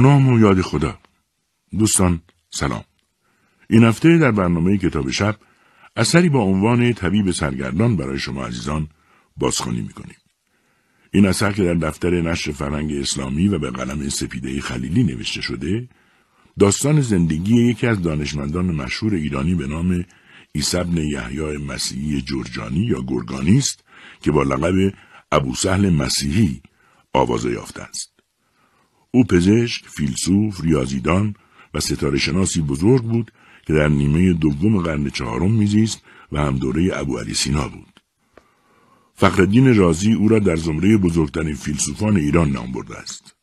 نام و یاد خدا. دوستان سلام. این هفته در برنامه کتاب شب اثری با عنوان طبیب سرگردان برای شما عزیزان بازخوانی می‌کنیم. این اثر که در دفتر نشر فرهنگ اسلامی و به قلم سپیده خلیلی نوشته شده داستان زندگی یکی از دانشمندان مشهور ایرانی به نام عیسی بن یحیی مسیحی جرجانی یا گرگانی که با لقب ابو سهل مسیحی آوازه یافته است. او پزشک، فیلسوف، ریاضیدان و ستاره شناسی بزرگ بود که در نیمه دوم قرن چهارم میزیست و هم دوره ابو علی سینا بود. فخردین رازی او را در زمره بزرگترین فیلسوفان ایران نام برده است.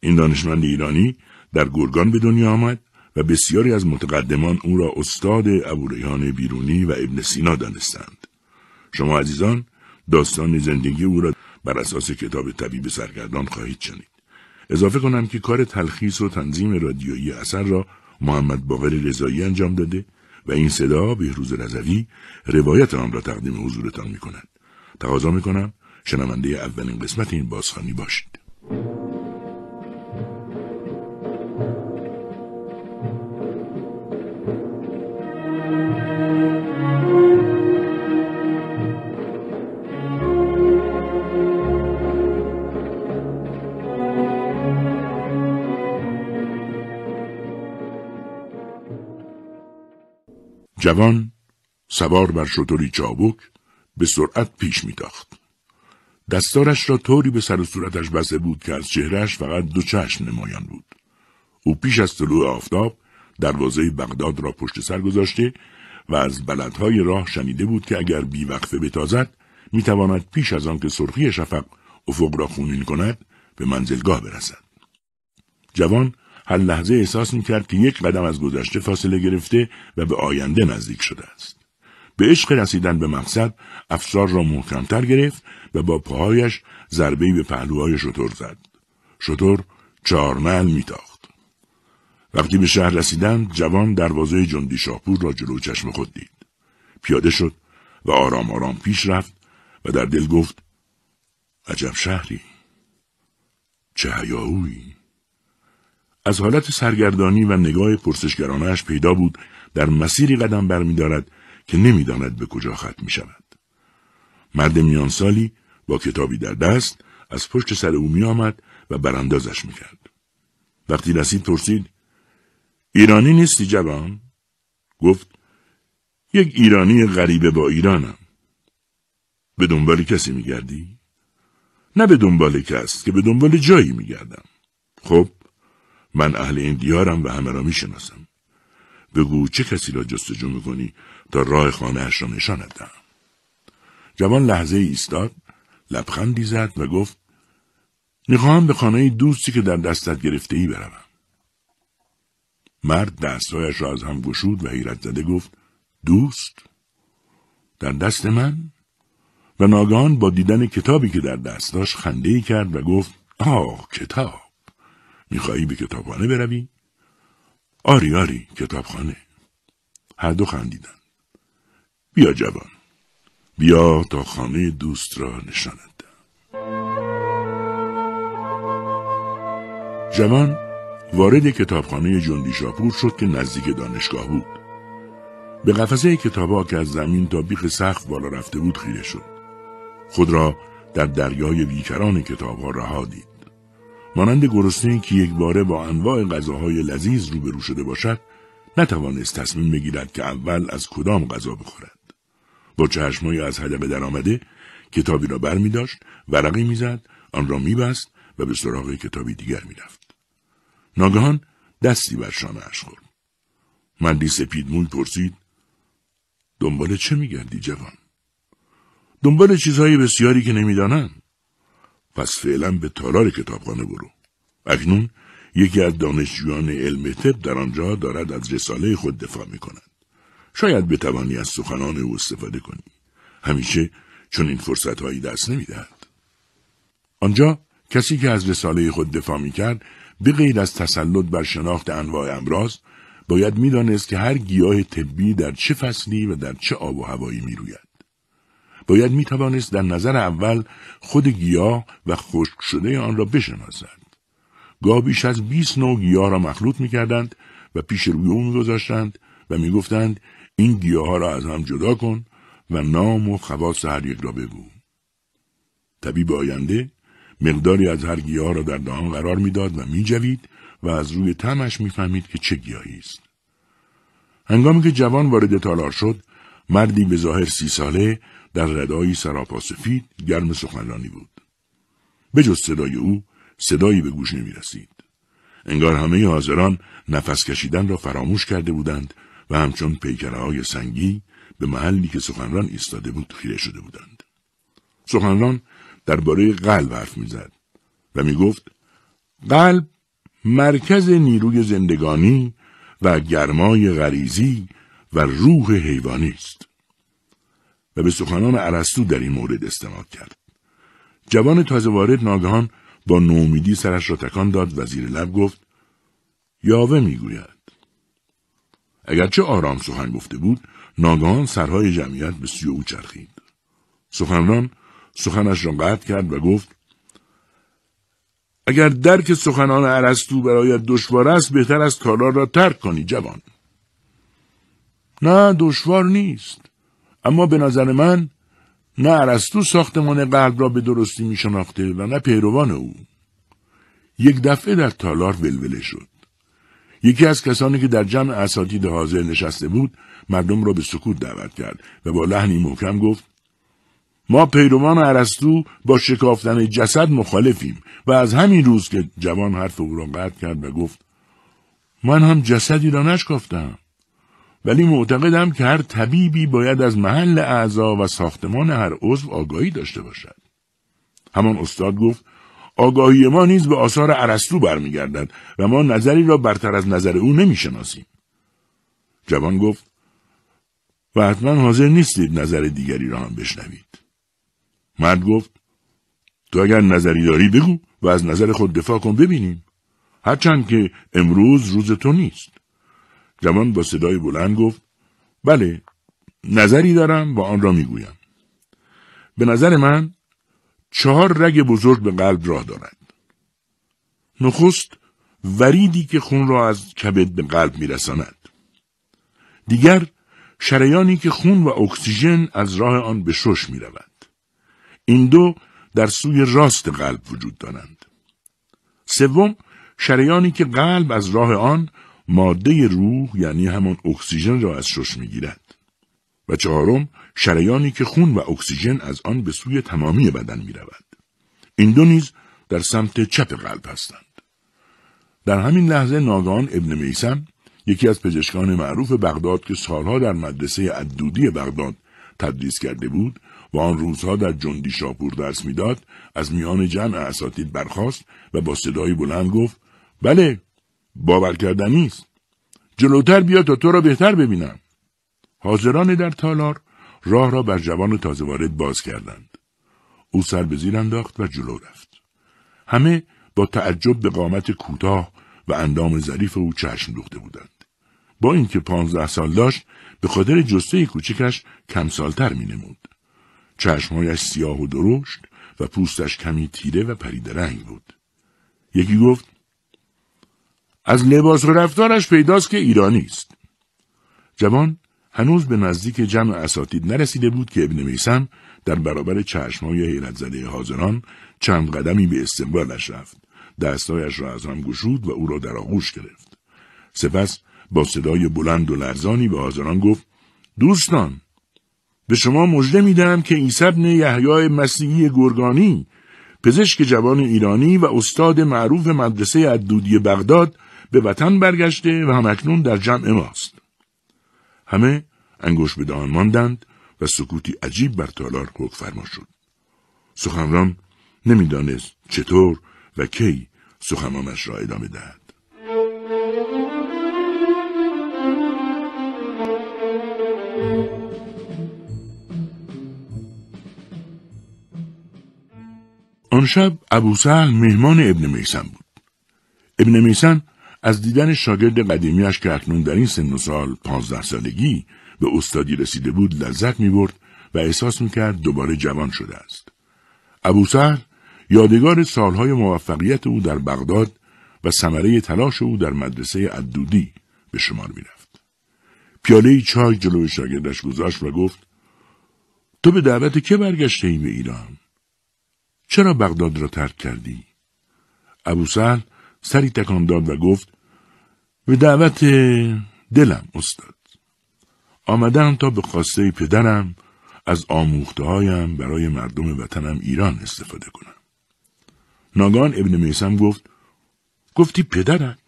این دانشمند ایرانی در گرگان به دنیا آمد و بسیاری از متقدمان او را استاد ابوریحان بیرونی و ابن سینا دانستند. شما عزیزان داستان زندگی او را بر اساس کتاب طبیب سرگردان خواهید شنید. اضافه کنم که کار تلخیص و تنظیم رادیویی اثر را محمد باقر رضایی انجام داده و این صدا بهروز رضوی روایت آن را تقدیم حضورتان می کند. تقاضا می کنم شنونده اولین قسمت این بازخانی باشید. جوان سوار بر شطوری چابک به سرعت پیش میتاخت. دستارش را طوری به سر و صورتش بسته بود که از چهرهش فقط دو چشم نمایان بود. او پیش از طلوع آفتاب دروازه بغداد را پشت سر گذاشته و از بلدهای راه شنیده بود که اگر بیوقفه بتازد می‌تواند پیش از آنکه سرخی شفق افق را خونین کند به منزلگاه برسد. جوان هر لحظه احساس می کرد که یک قدم از گذشته فاصله گرفته و به آینده نزدیک شده است. به عشق رسیدن به مقصد افسار را محکمتر گرفت و با پاهایش ضربه به پهلوهای شطور زد. شطور چهارمل میتاخت. وقتی به شهر رسیدند جوان دروازه جندی شاپور را جلو چشم خود دید. پیاده شد و آرام آرام پیش رفت و در دل گفت عجب شهری چه هیاهویی از حالت سرگردانی و نگاه پرسشگرانش پیدا بود در مسیری قدم برمیدارد که نمی‌داند به کجا ختم می شود. مرد میانسالی با کتابی در دست از پشت سر او می آمد و براندازش می کرد. وقتی رسید پرسید ایرانی نیستی جوان؟ گفت یک ایرانی غریبه با ایرانم. به دنبال کسی می گردی؟ نه به دنبال کس که به دنبال جایی می گردم. خب من اهل این دیارم و همه را می‌شناسم. بگو چه کسی را جستجو می‌کنی تا راه خانهاش را نشانت دهم. جوان لحظه ایستاد، لبخندی زد و گفت می‌خواهم به خانه دوستی که در دستت گرفته ای بروم. مرد دستهایش را از هم گشود و حیرت زده گفت دوست؟ در دست من؟ و ناگهان با دیدن کتابی که در دست داشت خنده کرد و گفت آه کتاب می‌خواهی به کتابخانه بروی؟ آری آری کتابخانه. هر دو خندیدن. بیا جوان. بیا تا خانه دوست را نشانت دهم. جوان وارد کتابخانه جندی شاپور شد که نزدیک دانشگاه بود. به قفسه کتابها که از زمین تا بیخ سقف بالا رفته بود خیره شد. خود را در دریای بیکران کتابها رها دید. مانند گرسنه که یک باره با انواع غذاهای لذیذ روبرو شده باشد نتوانست تصمیم بگیرد که اول از کدام غذا بخورد. با چشمهای از حدقه درآمده کتابی را بر می داشت ورقی می‌زد آن را میبست و به سراغ کتابی دیگر می‌رفت. ناگهان دستی بر شانهاش خورد. مندی سپید موی پرسید دنبال چه میگردی جوان؟ دنبال چیزهای بسیاری که نمی‌دانم. پس فعلا به تالار کتابخانه برو. اکنون یکی از دانشجویان علم طب در آنجا دارد از رساله خود دفاع می کند. شاید بتوانی از سخنان او استفاده کنی. همیشه چون این فرصت هایی دست نمی دهد. آنجا کسی که از رساله خود دفاع می کرد به غیر از تسلط بر شناخت انواع امراض باید می‌دانست که هر گیاه طبی در چه فصلی و در چه آب و هوایی می روید. باید می توانست در نظر اول خود گیاه و خشک شده آن را بشناسد. گاه بیش از بیست نوع گیاه را مخلوط می‌کردند و پیش روی او میگذاشتند و می‌گفتند این گیاه ها را از هم جدا کن و نام و خواص هر یک را بگو. طبیب آینده مقداری از هر گیاه را در دهان قرار می‌داد و میجوید و از روی تمش می‌فهمید که چه گیاهی است. هنگامی که جوان وارد تالار شد، مردی به ظاهر سی ساله در ردایی سراپا سفید گرم سخنرانی بود. به جز صدای او صدایی به گوش نمی رسید. انگار همه حاضران نفس کشیدن را فراموش کرده بودند و همچون پیکره های سنگی به محلی که سخنران ایستاده بود خیره شده بودند. سخنران درباره قلب حرف می‌زد و می گفت قلب مرکز نیروی زندگانی و گرمای غریزی و روح حیوانی است و به سخنان عرستو در این مورد استناد کرد. جوان تازه وارد ناگهان با نومیدی سرش را تکان داد و زیر لب گفت یاوه می‌گوید. اگرچه آرام سخن گفته بود ناگهان سرهای جمعیت به سوی او چرخید. سخنران سخنش را قطع کرد و گفت اگر درک سخنان عرستو برایت دشوار است بهتر است تالار را ترک کنی جوان. نه دشوار نیست. اما به نظر من نه عرستو ساختمان قلب را به درستی می شناخته و نه پیروان او. یک دفعه در تالار ولوله شد. یکی از کسانی که در جمع اساتید حاضر نشسته بود مردم را به سکوت دعوت کرد و با لحنی محکم گفت ما پیروان عرستو با شکافتن جسد مخالفیم و از همین روز که جوان حرف او را قطع کرد و گفت من هم جسدی را نشکافتم. ولی معتقدم که هر طبیبی باید از محل اعضا و ساختمان هر عضو آگاهی داشته باشد. همان استاد گفت آگاهی ما نیز به آثار عرستو برمیگردد و ما نظری را برتر از نظر او نمی‌شناسیم. جوان گفت و حتما حاضر نیستید نظر دیگری را هم بشنوید. مرد گفت تو اگر نظری داری بگو و از نظر خود دفاع کن ببینیم. هرچند که امروز روز تو نیست. جوان با صدای بلند گفت بله نظری دارم و آن را می‌گویم به نظر من چهار رگ بزرگ به قلب راه دارد نخست وریدی که خون را از کبد به قلب میرساند دیگر شریانی که خون و اکسیژن از راه آن به شش می رود. این دو در سوی راست قلب وجود دارند. سوم شریانی که قلب از راه آن ماده روح یعنی همان اکسیژن را از شش می‌گیرد و چهارم شریانی که خون و اکسیژن از آن به سوی تمامی بدن می رود. این دو نیز در سمت چپ قلب هستند. در همین لحظه ناگان ابن میسم یکی از پزشکان معروف بغداد که سالها در مدرسه عدودی بغداد تدریس کرده بود و آن روزها در جندی شاپور درس می‌داد از میان جمع اساتید برخاست و با صدایی بلند گفت بله باور کردنی است جلوتر بیا تا تو را بهتر ببینم. حاضران در تالار راه را بر جوان تازه وارد باز کردند. او سر به زیر انداخت و جلو رفت. همه با تعجب به قامت کوتاه و اندام ظریف او چشم دوخته بودند. با اینکه پانزده سال داشت به خاطر جسته کوچکش کم سالتر می نمود. چشمهایش سیاه و درشت و پوستش کمی تیره و رنگ بود. یکی گفت از لباس و رفتارش پیداست که ایرانی است. جوان هنوز به نزدیک جمع اساتید نرسیده بود که ابن میسم در برابر چشمهای حیرت زده حاضران چند قدمی به استقبالش رفت. دستایش را از هم گشود و او را در آغوش گرفت. سپس با صدای بلند و لرزانی به حاضران گفت دوستان به شما مژده می‌دهم که عیسی ابن یحیای مسیحی گرگانی پزشک جوان ایرانی و استاد معروف مدرسه عدودی بغداد به وطن برگشته و همکنون در جمع ماست. همه انگوش به دهان ماندند و سکوتی عجیب بر تالار حکم فرما شد. سخنران نمی‌دانست چطور و کی سخنانش را ادامه دهد. آن شب ابو سهل مهمان ابن میسن بود. ابن میسن از دیدن شاگرد قدیمیش که اکنون در این سن و سال پانزده سالگی به استادی رسیده بود لذت می برد و احساس می کرد دوباره جوان شده است. ابو سهل یادگار سالهای موفقیت او در بغداد و ثمره تلاش او در مدرسه عدودی به شمار می‌رفت. پیاله چای جلوی شاگردش گذاشت و گفت تو به دعوت که برگشته ای به ایران؟ چرا بغداد را ترک کردی؟ ابو سهل سری تکان داد و گفت به دعوت دلم استاد. آمدم تا به خواسته پدرم از آموخته هایم برای مردم وطنم ایران استفاده کنم. ناگان ابن میسم گفت گفتی پدرت؟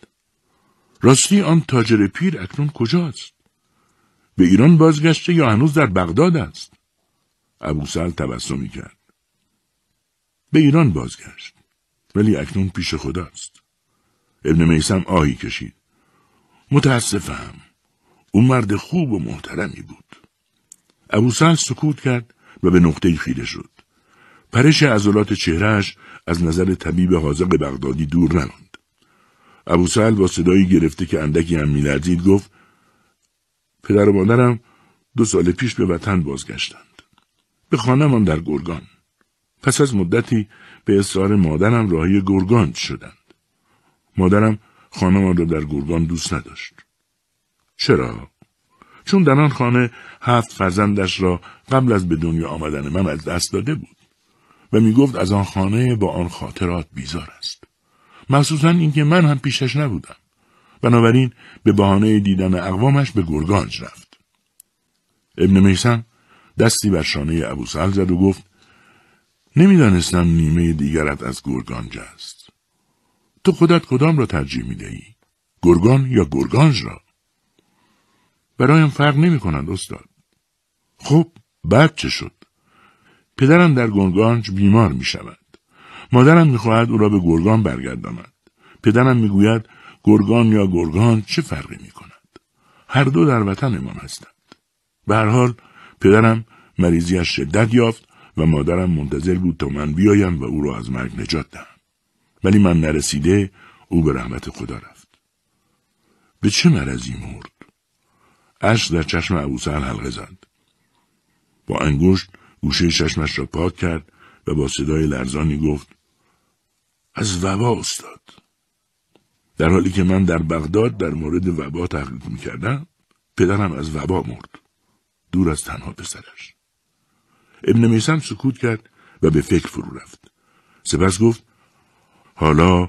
راستی آن تاجر پیر اکنون کجاست؟ به ایران بازگشته یا هنوز در بغداد است؟ ابو سل تبسمی کرد. به ایران بازگشت ولی اکنون پیش خداست. ابن میسم آهی کشید. متاسفم او مرد خوب و محترمی بود. ابو سکوت کرد و به نقطه خیره شد. پرش عضلات چهرهش از نظر طبیب حاضق بغدادی دور نماند. ابو سهل با صدایی گرفته که اندکی هم میلرزید گفت پدر و مادرم دو سال پیش به وطن بازگشتند. به خانهمان در گرگان. پس از مدتی به اصرار مادرم راهی گرگان شدند. مادرم خانهمان را در گرگان دوست نداشت. چرا؟ چون در آن خانه هفت فرزندش را قبل از به دنیا آمدن من از دست داده بود و می گفت از آن خانه با آن خاطرات بیزار است. مخصوصا اینکه من هم پیشش نبودم. بنابراین به بهانه دیدن اقوامش به گرگانج رفت. ابن میسم دستی بر شانه ابو زد و گفت نمی‌دانستم نیمه دیگرت از گرگانج است. تو خودت کدام را ترجیح می دهی؟ گرگان یا گرگانج را؟ برایم فرق نمی کنند استاد. خب بعد چه شد؟ پدرم در گرگانج بیمار می شود. مادرم می‌خواهد او را به گرگان برگرداند. پدرم می‌گوید گرگان یا گرگان چه فرقی می کند؟ هر دو در وطنمان هستند. به هر حال پدرم مریضیش شدت یافت و مادرم منتظر بود تا من بیایم و او را از مرگ نجات دهم. ولی من نرسیده او به رحمت خدا رفت. به چه مرضی مرد؟ اشک در چشم ابوسهل حلقه زد. با انگشت گوشه چشمش را پاک کرد و با صدای لرزانی گفت از وبا استاد در حالی که من در بغداد در مورد وبا تحقیق می‌کردم پدرم از وبا مرد دور از تنها پسرش ابن میسم سکوت کرد و به فکر فرو رفت سپس گفت حالا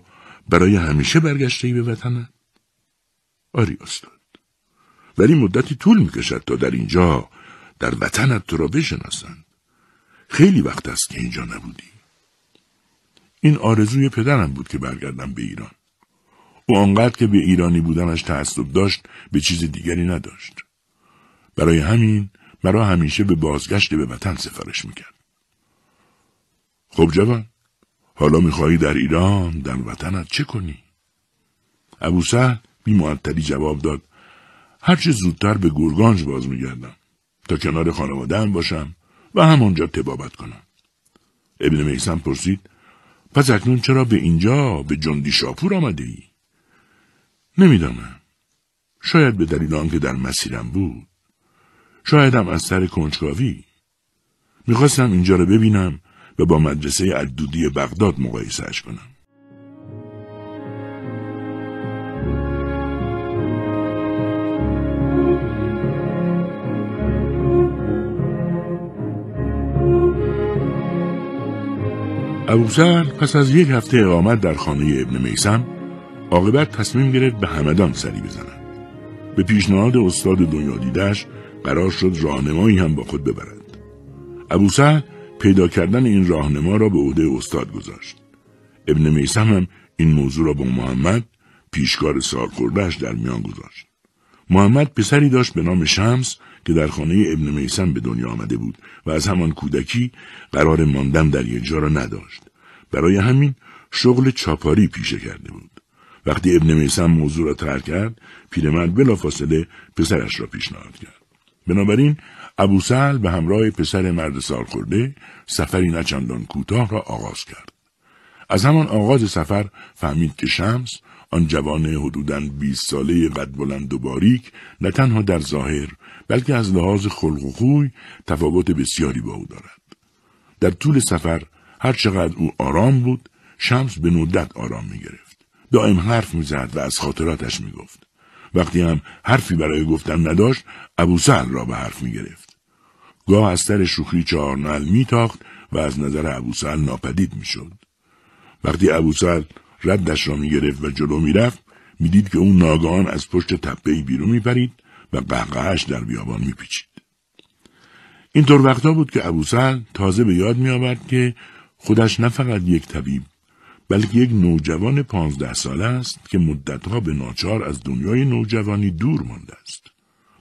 برای همیشه برگشته ای به وطنت آری استاد. ولی مدتی طول می‌کشد تا در اینجا در وطنت تو را بشناسند. خیلی وقت است که اینجا نبودی. این آرزوی پدرم بود که برگردم به ایران. او آنقدر که به ایرانی بودنش تعصب داشت به چیز دیگری نداشت. برای همین مرا همیشه به بازگشت به وطن سفارش می‌کرد. خب جوان حالا می‌خواهی در ایران در وطنت چه کنی ابو سهل بی جواب داد هرچه زودتر به گرگانج باز میگردم تا کنار خانواده باشم و همانجا تبابت کنم ابن میسم پرسید پس اکنون چرا به اینجا به جندی شاپور آمده ای؟ نمی‌دانم. شاید به دلیل آنکه در مسیرم بود. شایدم از سر کنجکاوی. می‌خواستم اینجا رو ببینم و با مدرسه عدودی بغداد مقایسهش کنم. ابوذر پس از یک هفته اقامت در خانه ابن میسم عاقبت تصمیم گرفت به همدان سری بزند به پیشنهاد استاد دنیا دیدش قرار شد راهنمایی هم با خود ببرد ابوسهل پیدا کردن این راهنما را به عهده استاد گذاشت ابن میسم هم این موضوع را با محمد پیشکار سالخوردهاش در میان گذاشت محمد پسری داشت به نام شمس که در خانه ابن میسم به دنیا آمده بود و از همان کودکی قرار ماندن در یک جا را نداشت. برای همین شغل چاپاری پیشه کرده بود. وقتی ابن میسم موضوع را ترک کرد، پیرمرد بلافاصله پسرش را پیشنهاد کرد. بنابراین ابو سهل به همراه پسر مرد سال خورده سفری نچندان کوتاه را آغاز کرد. از همان آغاز سفر فهمید که شمس آن جوان حدوداً 20 ساله قد بلند و باریک نه تنها در ظاهر بلکه از لحاظ خلق و خوی تفاوت بسیاری با او دارد. در طول سفر هر چقدر او آرام بود شمس به ندت آرام می گرفت. دائم حرف می‌زد و از خاطراتش می‌گفت. وقتی هم حرفی برای گفتن نداشت ابوسهل را به حرف می‌گرفت. گاه از سر شوخی چهارنل میتاخت و از نظر ابوسهل ناپدید می‌شد. وقتی ابوسهل ردش را می‌گرفت و جلو می‌رفت می‌دید که اون ناگهان از پشت تپهای بیرون میپرید و قهقهش در بیابان میپیچید. اینطور وقتا بود که ابوسهل تازه به یاد میآورد که خودش نه فقط یک طبیب بلکه یک نوجوان پانزده ساله است که مدتها به ناچار از دنیای نوجوانی دور مانده است.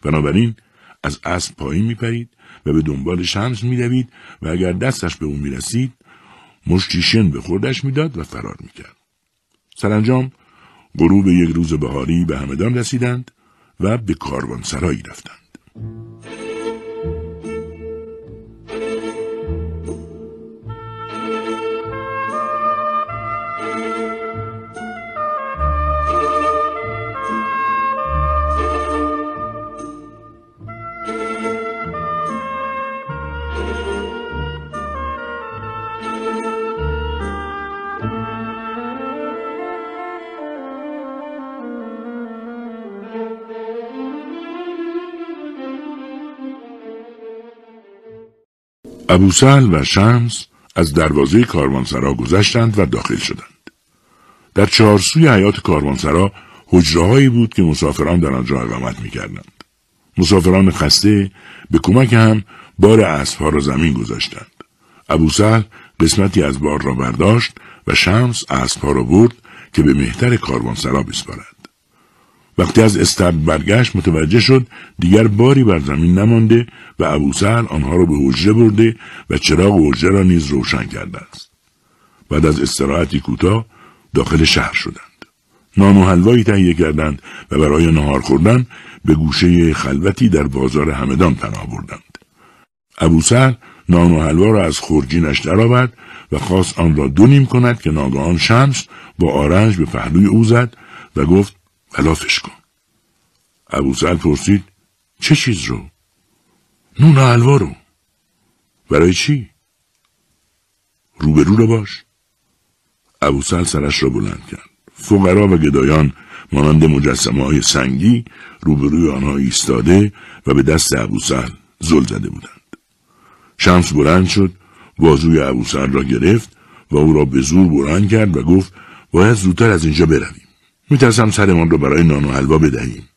بنابراین از اسب پایین میپرید و به دنبال شمس میدوید و اگر دستش به او می‌رسید مشتی شن به خوردش می‌داد و فرار می‌کرد. سرانجام غروب یک روز بهاری به همدان رسیدند و به کاروانسرایی رفتند. ابوسهل و شمس از دروازه کاروانسرا گذشتند و داخل شدند. در چهارسوی حیات کاروانسرا حجرههایی بود که مسافران در آنجا اقامت می‌کردند. مسافران خسته به کمک هم بار اسبها را زمین گذاشتند. ابوسهل قسمتی از بار را برداشت و شمس اسبها را برد که به مهتر کاروانسرا بسپارد. وقتی از استبل برگشت متوجه شد دیگر باری بر زمین نمانده و ابوسهل آنها را به حجره برده و چراغ حجره را نیز روشن کرده است. بعد از استراحتی کوتاه داخل شهر شدند. نان و حلوایی تهیه کردند و برای نهار خوردن به گوشه خلوتی در بازار همدان پناه بردند. ابوسهل نان و حلوا را از خورجینش درآورد و خواست آن را دو نیم کند که ناگهان شمس با آرنج به پهلوی او زد و گفت بلافش کن. ابوسهل پرسید چه چیز رو؟ نون حلوا رو. برای چی؟ روبرو رو باش. ابوسهل سرش را بلند کرد. فقرا و گدایان مانند مجسمه های سنگی روبروی آنها ایستاده و به دست ابوسهل زل زده بودند. شمس بلند شد بازوی ابوسهل را گرفت و او را به زور بلند کرد و گفت باید زودتر از اینجا برویم. میترسم سرمان را برای نان و حلوا بدهیم.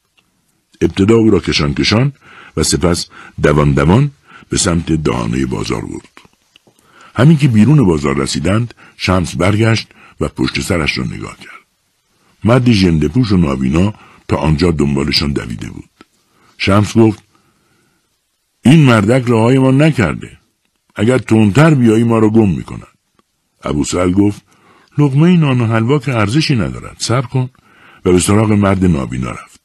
ابتدا او را کشان کشان و سپس دوان دوان به سمت دهانه بازار برد. همین که بیرون بازار رسیدند شمس برگشت و پشت سرش را نگاه کرد. مردی ژنده پوش و نابینا تا آنجا دنبالشان دویده بود. شمس گفت این مردک راهای ما نکرده. اگر تندتر بیایی ما را گم می‌کند. ابوسهل گفت لغمه نان و حلوا که ارزشی ندارد. صبر کن. و به سراغ مرد نابینا رفت.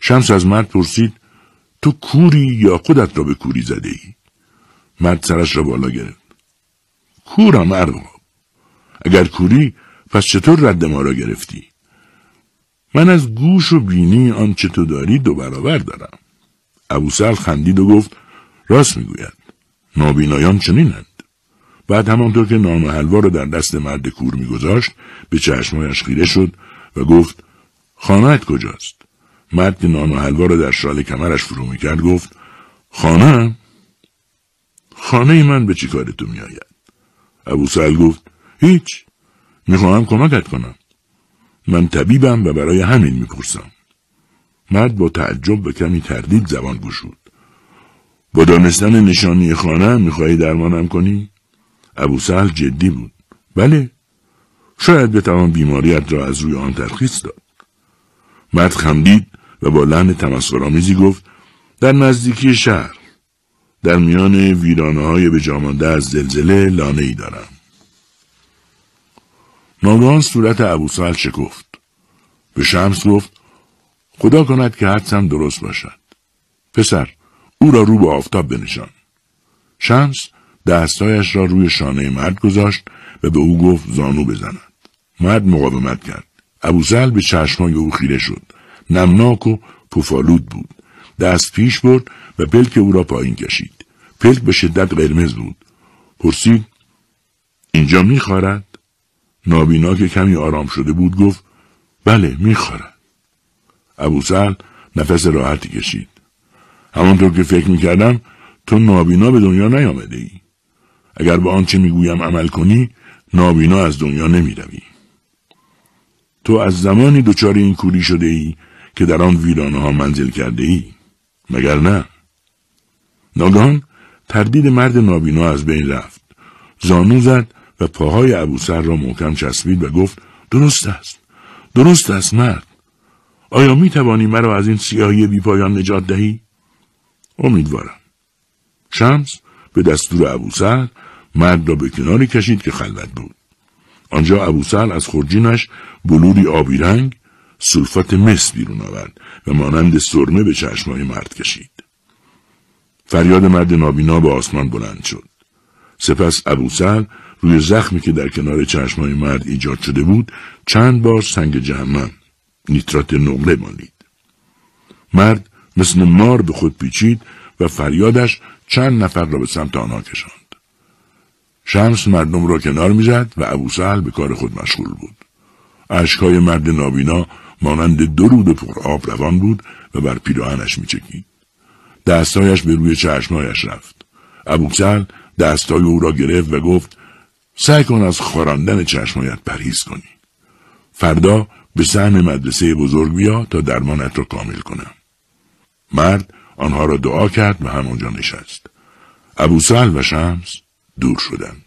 شمس از مرد پرسید تو کوری یا خودت را به کوری زده ای؟ مرد سرش را بالا گرفت. کورم ارباب اگر کوری پس چطور رد ما را گرفتی؟ من از گوش و بینی آنچه تو داری دو برابر دارم. ابوسل خندید و گفت راست می‌گوید نابینایان چنینند. بعد همانطور که نان و حلوا را در دست مرد کور میگذاشت به چشمایش خیره شد و گفت خانهت کجاست؟ مرد که نان و حلوا را در شال کمرش فرو می‌کرد گفت خانه خانه من به چی کار تو میآید؟ ابو سهل گفت هیچ می‌خواهم کمکت کنم. من طبیبم و برای همین می‌پرسم. مرد با تعجب و کمی تردید زبان گشود. با دانستن نشانی خانه می‌خواهی درمانم کنی؟ ابو سهل جدی بود. بله. شاید بتوان بیماریت را از روی آن ترخیص داد. مرد خندید و با لحن تمسخرآمیزی گفت در نزدیکی شهر در میان ویرانه های به جامانده از زلزله لانه ای دارم. ناگهان صورت ابوسهل شکفت. به شمس گفت خدا کند که حدسم درست باشد. پسر او را رو به آفتاب بنشان. شمس دستایش را روی شانه مرد گذاشت و به او گفت زانو بزند. مرد مقاومت کرد ابوسهل به چشمای او خیره شد نمناک و پوفالود بود دست پیش برد و پلک او را پایین کشید پلک به شدت قرمز بود پرسید اینجا میخارد نابینا که کمی آرام شده بود گفت بله می‌خورد. ابو سهل نفس راحتی کشید. همانطور که فکر می‌کردم تو نابینا به دنیا نیامده ای. اگر به آنچه می‌گویم عمل کنی نابینا از دنیا نمی‌روی. تو از زمانی دچار این کوری شده ای که در آن ویرانه ها منزل کرده ای. مگر نه؟ ناگهان تردید مرد نابینا از بین رفت. زانو زد و پاهای ابوسر را محکم چسبید و گفت درست است. درست است مرد. آیا می توانی مرا از این سیاهی بی پایان نجات دهی؟ امیدوارم. شمس به دستور ابوسر مرد را به کناری کشید که خلوت بود. آنجا ابوسر از خورجینش بلوری آبی رنگ سلفات مس بیرون آورد و مانند سرمه به چشمای مرد کشید. فریاد مرد نابینا به آسمان بلند شد. سپس ابوسر روی زخمی که در کنار چشمای مرد ایجاد شده بود چند بار سنگ جهنم نیترات نقره مالید. مرد مثل مار به خود پیچید و فریادش چند نفر را به سمت آنها کشاند. شمس مردم را کنار می‌زد و ابوسهل به کار خود مشغول بود. اشکهای مرد نابینا مانند دو رود پر آب روان بود و بر پیراهنش میچکید. دستایش به روی چشمایش رفت. ابوسهل دستای او را گرفت و گفت سعی کن از خواراندن چشمایت پرهیز کنی. فردا به سحن مدرسه بزرگ بیا تا درمانت را کامل کنم. مرد آنها را دعا کرد و همانجا نشست. ابو و شمس دور شدند.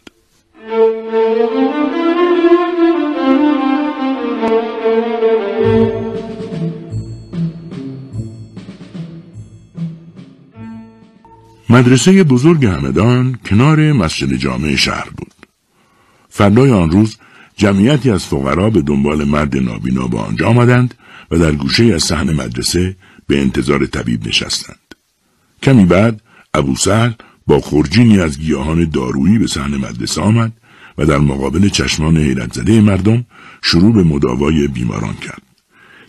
مدرسه بزرگ همدان کنار مسجد جامع شهر بود. فردای آن روز جمعیتی از فقرا به دنبال مرد نابینا به آنجا آمدند و در گوشه از صحن مدرسه به انتظار طبیب نشستند. کمی بعد ابو سهل با خورجینی از گیاهان دارویی به صحن مدرسه آمد و در مقابل چشمان حیرت زده مردم شروع به مداوای بیماران کرد.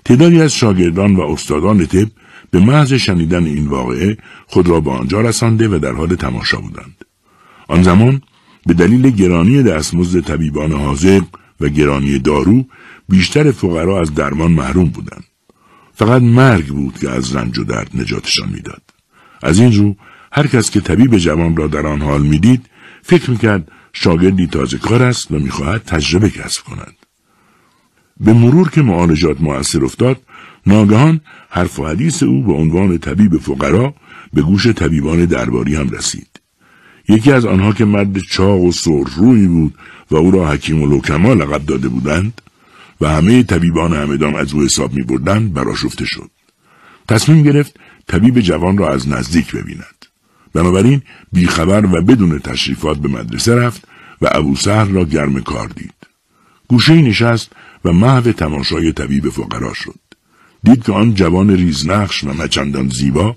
تعدادی از شاگردان و استادان طب به محض شنیدن این واقعه خود را به آنجا رسانده و در حال تماشا بودند. آن زمان به دلیل گرانی دستمزد طبیبان حاضر و گرانی دارو بیشتر فقرا از درمان محروم بودند. فقط مرگ بود که از رنج و درد نجاتشان می‌داد. از این رو هر کس که طبیب جوان را در آن حال می‌دید فکر می‌کرد شاگردی تازه کار است و می‌خواهد تجربه کسب کند. به مرور که معالجات مؤثر افتاد ناگهان حرف و حدیث او به عنوان طبیب فقرا به گوش طبیبان درباری هم رسید. یکی از آنها که مرد چاق و سر روی بود و او را حکیم و لوکما لقب داده بودند و همه طبیبان همدان از او حساب می بردند براشفته شد. تصمیم گرفت طبیب جوان را از نزدیک ببیند. بنابراین بیخبر و بدون تشریفات به مدرسه رفت و ابو سهر را گرم کار دید. گوشه نشست و محو تماشای طبیب فقرا شد. دید که آن جوان ریزنقش و نچندان زیبا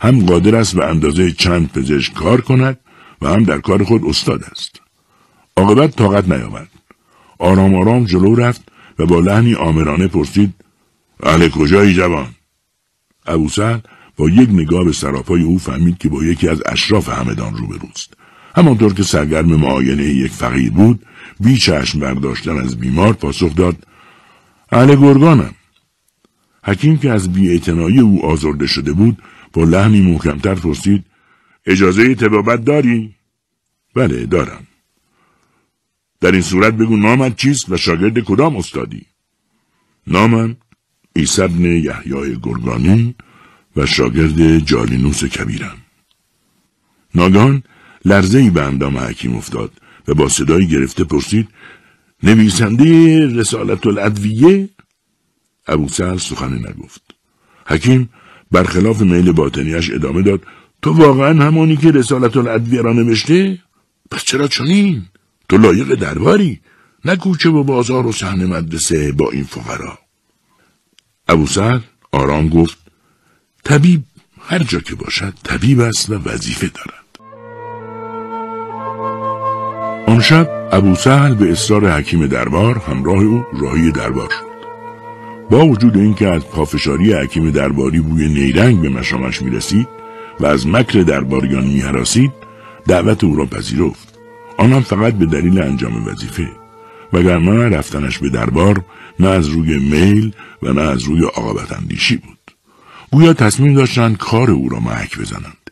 هم قادر است به اندازه چند پزشک کار کند و هم در کار خود استاد است. عاقبت طاقت نیاورد. آرام آرام جلو رفت و با لحنی آمرانه پرسید اهل کجایی جوان؟ ابو با یک نگاه به سراپای او فهمید که با یکی از اشراف همدان روبروست. همانطور که سرگرم معاینه یک فقیر بود بی چشم برداشتن از بیمار پاسخ داد اهل گرگانم حکیم که از بیاعتنایی او آزرده شده بود با لحنی محکمتر پرسید اجازه تبابت داری؟ بله دارم. در این صورت بگو نامت چیست و شاگرد کدام استادی؟ نامم عیسی ابن یحیای گرگانی و شاگرد جالینوس کبیرم. ناگان لرزه ای به اندام حکیم افتاد و با صدایی گرفته پرسید نویسنده رسالت الادویه؟ ابو سهل سخنی نگفت. حکیم برخلاف میل باطنیش ادامه داد تو واقعا همانی که رسالت الادویه را نوشته؟ پس چرا چنین؟ تو لایق درباری نه کوچه و بازار و صحن مدرسه با این فقرا ابو سهل آرام گفت طبیب هر جا که باشد طبیب است و وظیفه دارد. آن شب ابو سهل به اصرار حکیم دربار همراه او راهی دربار شد. با وجود اینکه از پافشاری حکیم درباری بوی نیرنگ به مشامش می رسید و از مکر درباریان می حراسید دعوت او را پذیرفت. آنم فقط به دلیل انجام وظیفه وگرنه رفتنش به دربار نه از روی میل و نه از روی عاقبت اندیشی بود. گویا تصمیم داشتند کار او را محک بزنند.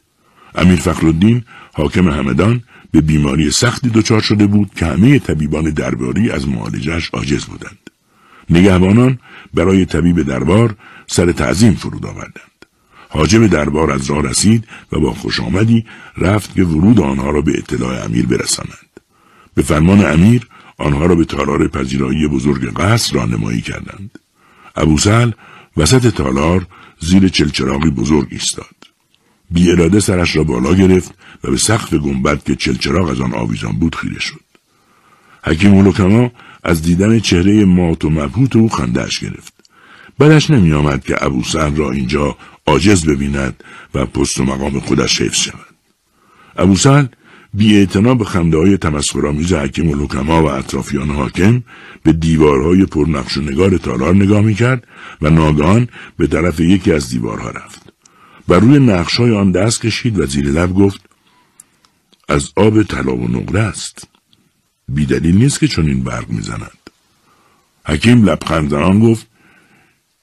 امیر فخرالدین حاکم همدان به بیماری سختی دچار شده بود که همه طبیبان درباری از معالجش عاجز بودند. نگهبانان برای طبیب دربار سر تعظیم فرود آوردند. حاجب دربار از راه رسید و با خوش آمدی رفت که ورود آنها را به اطلاع امیر برسانند. به فرمان امیر آنها را به تالار پذیرایی بزرگ قصر رانمایی کردند. ابوسهل وسط تالار زیر چلچراغی بزرگ ایستاد. بی اراده سرش را بالا گرفت و به سقف گنبد که چلچراغ از آن آویزان بود خیره شد. حکیم اولوکما از دیدن چهره مات و مبهوت او خندهاش گرفت. بدش نمی آمد که ابو را اینجا عاجز ببیند و پست و مقام خودش حفظ شود. ابو سهل بی به خنده های تمسخرآمیز حکیم و لکما و اطرافیان حاکم به دیوارهای پرنقش و نگار تالار نگاه می‌کرد و ناگهان به طرف یکی از دیوارها رفت. و روی نقشهای آن دست کشید و زیر لب گفت از آب طلا و نقره است. بیدلیل نیست که چنین برق می‌زند. حکیم لبخند زنان گفت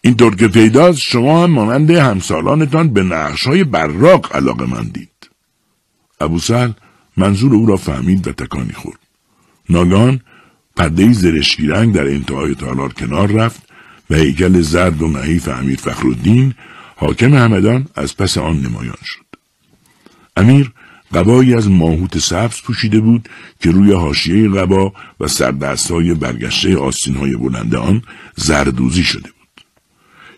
اینطور که پیداست شما هم مانند همسالانتان به نقشهای براق علاقه مندید ابو سهل منظور او را فهمید و تکانی خورد. ناگان پرده زرشکی رنگ در انتهای تالار کنار رفت و هیکل زرد و نحیف امیر فخرالدین حاکم همدان از پس آن نمایان شد. امیر قبایی از ماهوت سبز پوشیده بود که روی حاشیه قبا و سردستهای برگشته آستینهای بلند آن زردوزی شده بود.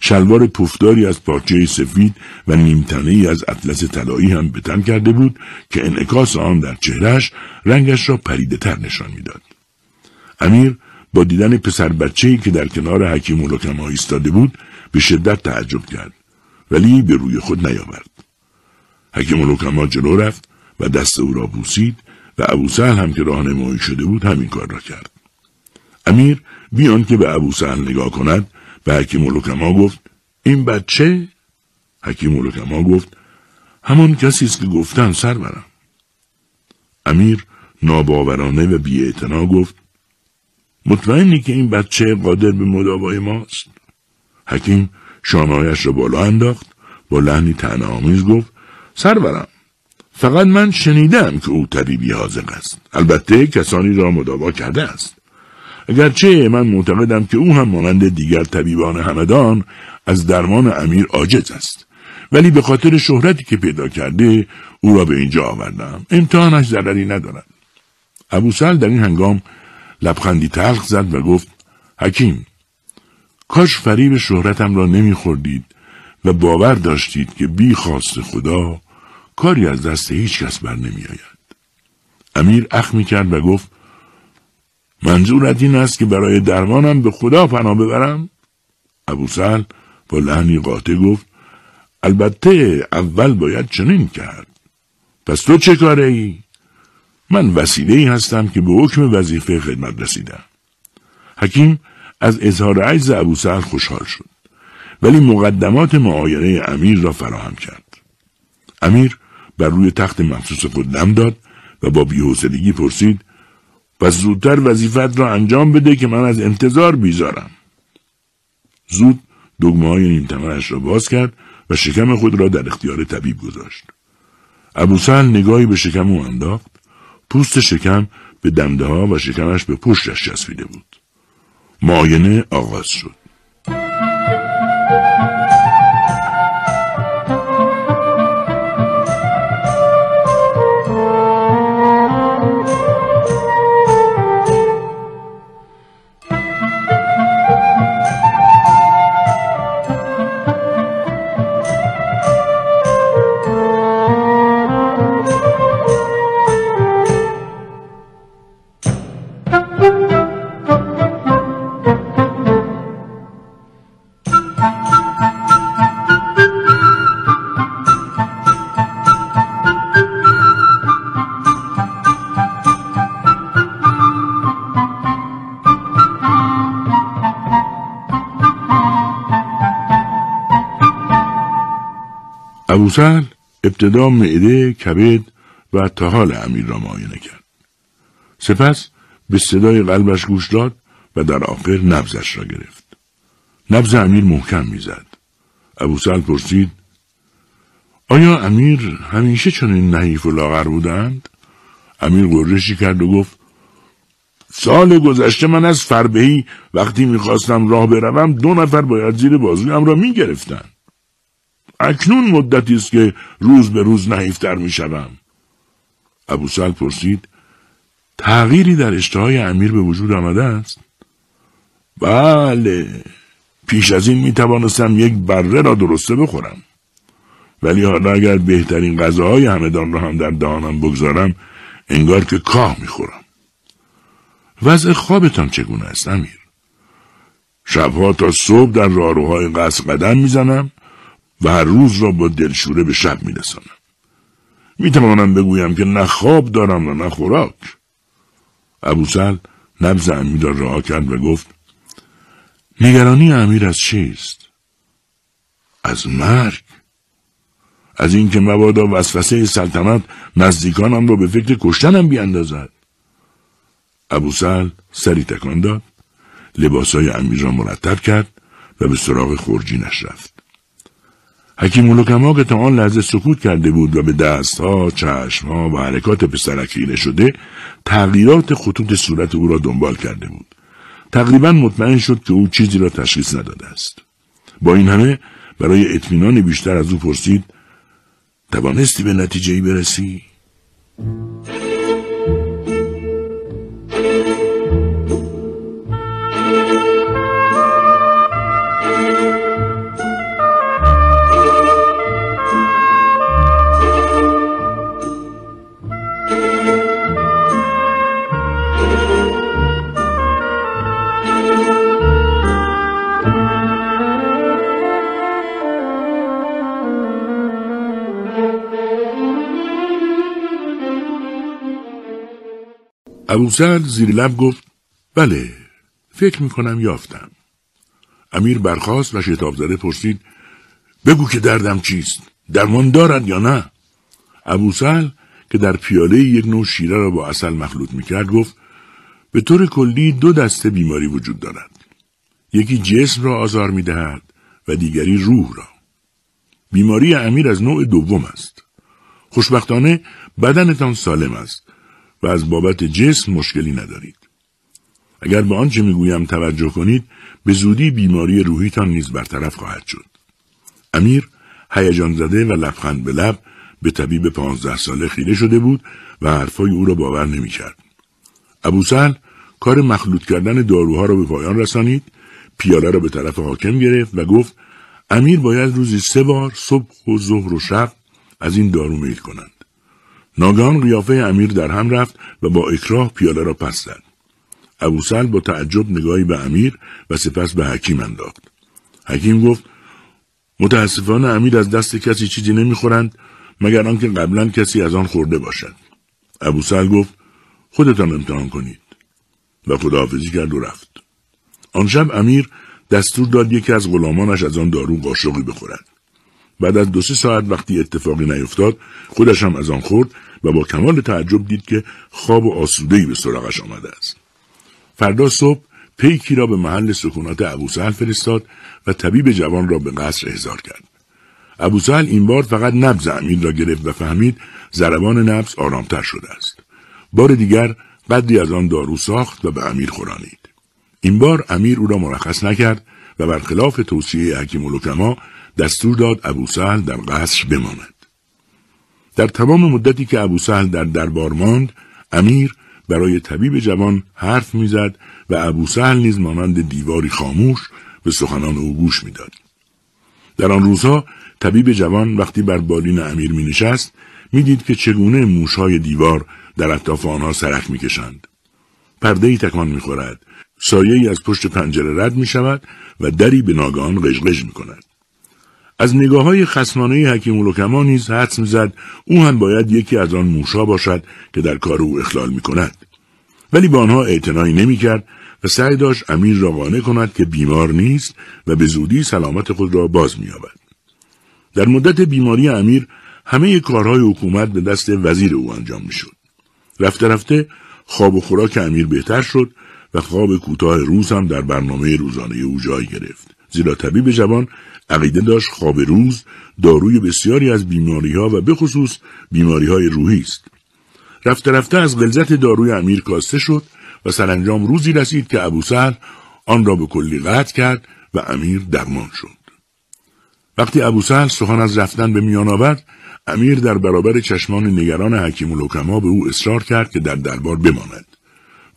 شلوار پفداری از پارچه سفید و نیمتنه ای از اطلس طلایی هم به تن کرده بود که انعکاس آن در چهرش رنگش را پریده تر نشان می‌داد. امیر با دیدن پسر بچه که در کنار حکیم الحکما ایستاده بود به شدت تعجب کرد ولی به روی خود نیاورد. حکیم الحکما جلو رفت و دست او را بوسید و ابو سهل هم که راهنمایی شده بود همین کار را کرد. امیر بیان که به ابو سهل نگاه کند به حکیم الحکما گفت این بچه؟ حکیم الحکما گفت همان کسی است که گفتن سر برم. امیر ناباورانه و بی گفت مطمئنی که این بچه قادر به مداوای ماست؟ حکیم شانهایش را بالا انداخت با لحنی تنه آمیز گفت سر برم. فقط من شنیدم که او طبیبی حاضق است. البته کسانی را مداوا کرده است. اگرچه من معتقدم که او هم مانند دیگر طبیبان همدان از درمان امیر عاجز است. ولی به خاطر شهرتی که پیدا کرده او را به اینجا آوردم. امتحانش ضرری ندارد. ابو سل در این هنگام لبخندی تلخ زد و گفت حکیم کاش فریب شهرتم را نمیخوردید و باور داشتید که بی خواست خدا کاری از دست هیچ کس بر نمی آید. امیر اخ می کرد و گفت منظورت این است که برای درمانم به خدا پناه ببرم؟ ابو سهل با لحنی قاطع گفت البته اول باید چنین کرد پس تو چه کاره ای؟ من وسیله ای هستم که به حکم وظیفه خدمت رسیدم حکیم از اظهار عجز ابو سهل خوشحال شد ولی مقدمات معاینه امیر را فراهم کرد امیر بر روی تخت مخصوص خود دم داد و با بیحوصلگی پرسید پس زودتر وظیفت را انجام بده که من از انتظار بیزارم. زود دگمه های نیمتمرش را باز کرد و شکم خود را در اختیار طبیب گذاشت. ابو سهل نگاهی به شکم او انداخت. پوست شکم به دنده ها و شکمش به پشتش چسبیده بود. معاینه آغاز شد. ابوسهل ابتدا معده کبد و تحال امیر را معاینه کرد سپس به صدای قلبش گوش داد و در آخر نبزش را گرفت. نبز امیر محکم می‌زد. ابو سل پرسید آیا امیر همیشه چنین نحیف و لاغر بودند؟ امیر گرشی کرد و گفت سال گذشته من از فربهی وقتی می‌خواستم راه بروم دو نفر باید زیر بازویم را می‌گرفتند. اکنون مدتی است که روز به روز نحیفتر می‌شوم. ابو سل پرسید تغییری در اشتهای امیر به وجود آمده است؟ بله پیش از این می توانستم یک بره را درسته بخورم. ولی حالا اگر بهترین غذاهای همدان را هم در دهانم بگذارم انگار که کاه می‌خورم. وضع خوابتان چگونه است امیر؟ شبها تا صبح در راهروهای قصد قدم می‌زنم و هر روز را با دلشوره به شب میرسانم. می‌توانم بگویم که نه خواب دارم و نه خوراک. ابوسل نبز امیر را رها کرد و گفت نگرانی امیر از چیست؟ از مرگ از اینکه مبادا وسوسه سلطنت نزدیکانم را به فکر کشتنم بیاندازد ابوسل سری تکان داد لباسای امیر را مرتب کرد و به سراغ خورجینش رفت حکیم ملوکما که تا آن لحظه سکوت کرده بود و به دستها، چشمها و حرکات پسرک خیره شده تغییرات خطوط صورت او را دنبال کرده بود. تقریبا مطمئن شد که او چیزی را تشخیص نداده است. با این همه برای اطمینان بیشتر از او پرسید توانستی به نتیجه ای برسی؟ ابوسعد زیر لب گفت بله فکر می‌کنم یافتم. امیر برخاست و شتاب زده پرسید بگو که دردم چیست؟ درمان دارد یا نه؟ ابوسل که در پیاله یک نوع شیره را با اصل مخلوط می‌کرد گفت به طور کلی دو دسته بیماری وجود دارد. یکی جسم را آزار می‌دهد و دیگری روح را. بیماری امیر از نوع دوم است. خوشبختانه بدنتان سالم است. و از بابت جسم مشکلی ندارید. اگر به آنچه می‌گویم توجه کنید به زودی بیماری روحیتان نیز برطرف خواهد شد. امیر هیجان زده و لبخند به لب به طبیب پانزده ساله خیره شده بود و حرفای او را باور نمی‌کرد. ابو سهل کار مخلوط کردن داروها را به پایان رسانید، پیاله را به طرف حاکم گرفت و گفت امیر باید روزی سه بار صبح و ظهر و شب از این دارو میل کنند. ناگهان قیافه امیر در هم رفت و با اکراه پیاله را پس زد. ابوسل با تعجب نگاهی به امیر و سپس به حکیم انداخت. حکیم گفت متاسفانه امیر از دست کسی چیزی نمی‌خورند مگر آنکه قبلا کسی از آن خورده باشد. ابوسل گفت خودتان امتحان کنید و خداحافظی کرد و رفت. آن شب امیر دستور داد یکی از غلامانش از آن دارو قاشقی بخورد. بعد از دو سه ساعت وقتی اتفاقی نیفتاد خودش هم از آن خورد و با کمال تعجب دید که خواب و آسودهای به سراغش آمده است. فردا صبح پیکی را به محل سکونات ابوسهل فرستاد و طبیب جوان را به قصر احضار کرد. ابوسهل این بار فقط نبز امیر را گرفت و فهمید ضربان نبز آرامتر شده است. بار دیگر قدری از آن دارو ساخت و به امیر خورانید. این بار امیر او را مرخص نکرد و برخلاف توصیه حکیم الحکما دستور داد ابو سهل در قصر بماند. در تمام مدتی که ابو سهل در دربار ماند، امیر برای طبیب جوان حرف می‌زد و ابو سهل نیز مانند دیواری خاموش به سخنان او گوش می‌داد. در آن روزها طبیب جوان وقتی بر بالین امیر می نشست می دید که چگونه موشهای دیوار در اطراف آنها سرک می کشند. پرده ای تکان می خورد. سایه ای از پشت پنجره رد می شود و دری به ناگهان قژقژ می کند. از نگاه های خسمانه حکیم الحکما نیز حدس می‌زد او هم باید یکی از آن موشا باشد که در کار او اخلال می کند. ولی به آنها اعتنایی نمی کرد و سعی داشت امیر را قانع کند که بیمار نیست و به زودی سلامت خود را باز مییابد. در مدت بیماری امیر همه کارهای حکومت به دست وزیر او انجام می‌شد. رفته رفته خواب و خوراک امیر بهتر شد و خواب کوتاه روز هم در برنامه روزانه او جای گرفت. زیرا طبیب جوان عقیده داشت خواب روز داروی بسیاری از بیماری ها و به خصوص بیماری های روحی است. رفته رفته از غلظت داروی امیر کاسته شد و سرانجام روزی رسید که ابو سهل آن را به کلی قطع کرد و امیر درمان شد. وقتی ابو سهل سخن از رفتن به میان آورد امیر در برابر چشمان نگران حکیم الحکما به او اصرار کرد که در دربار بماند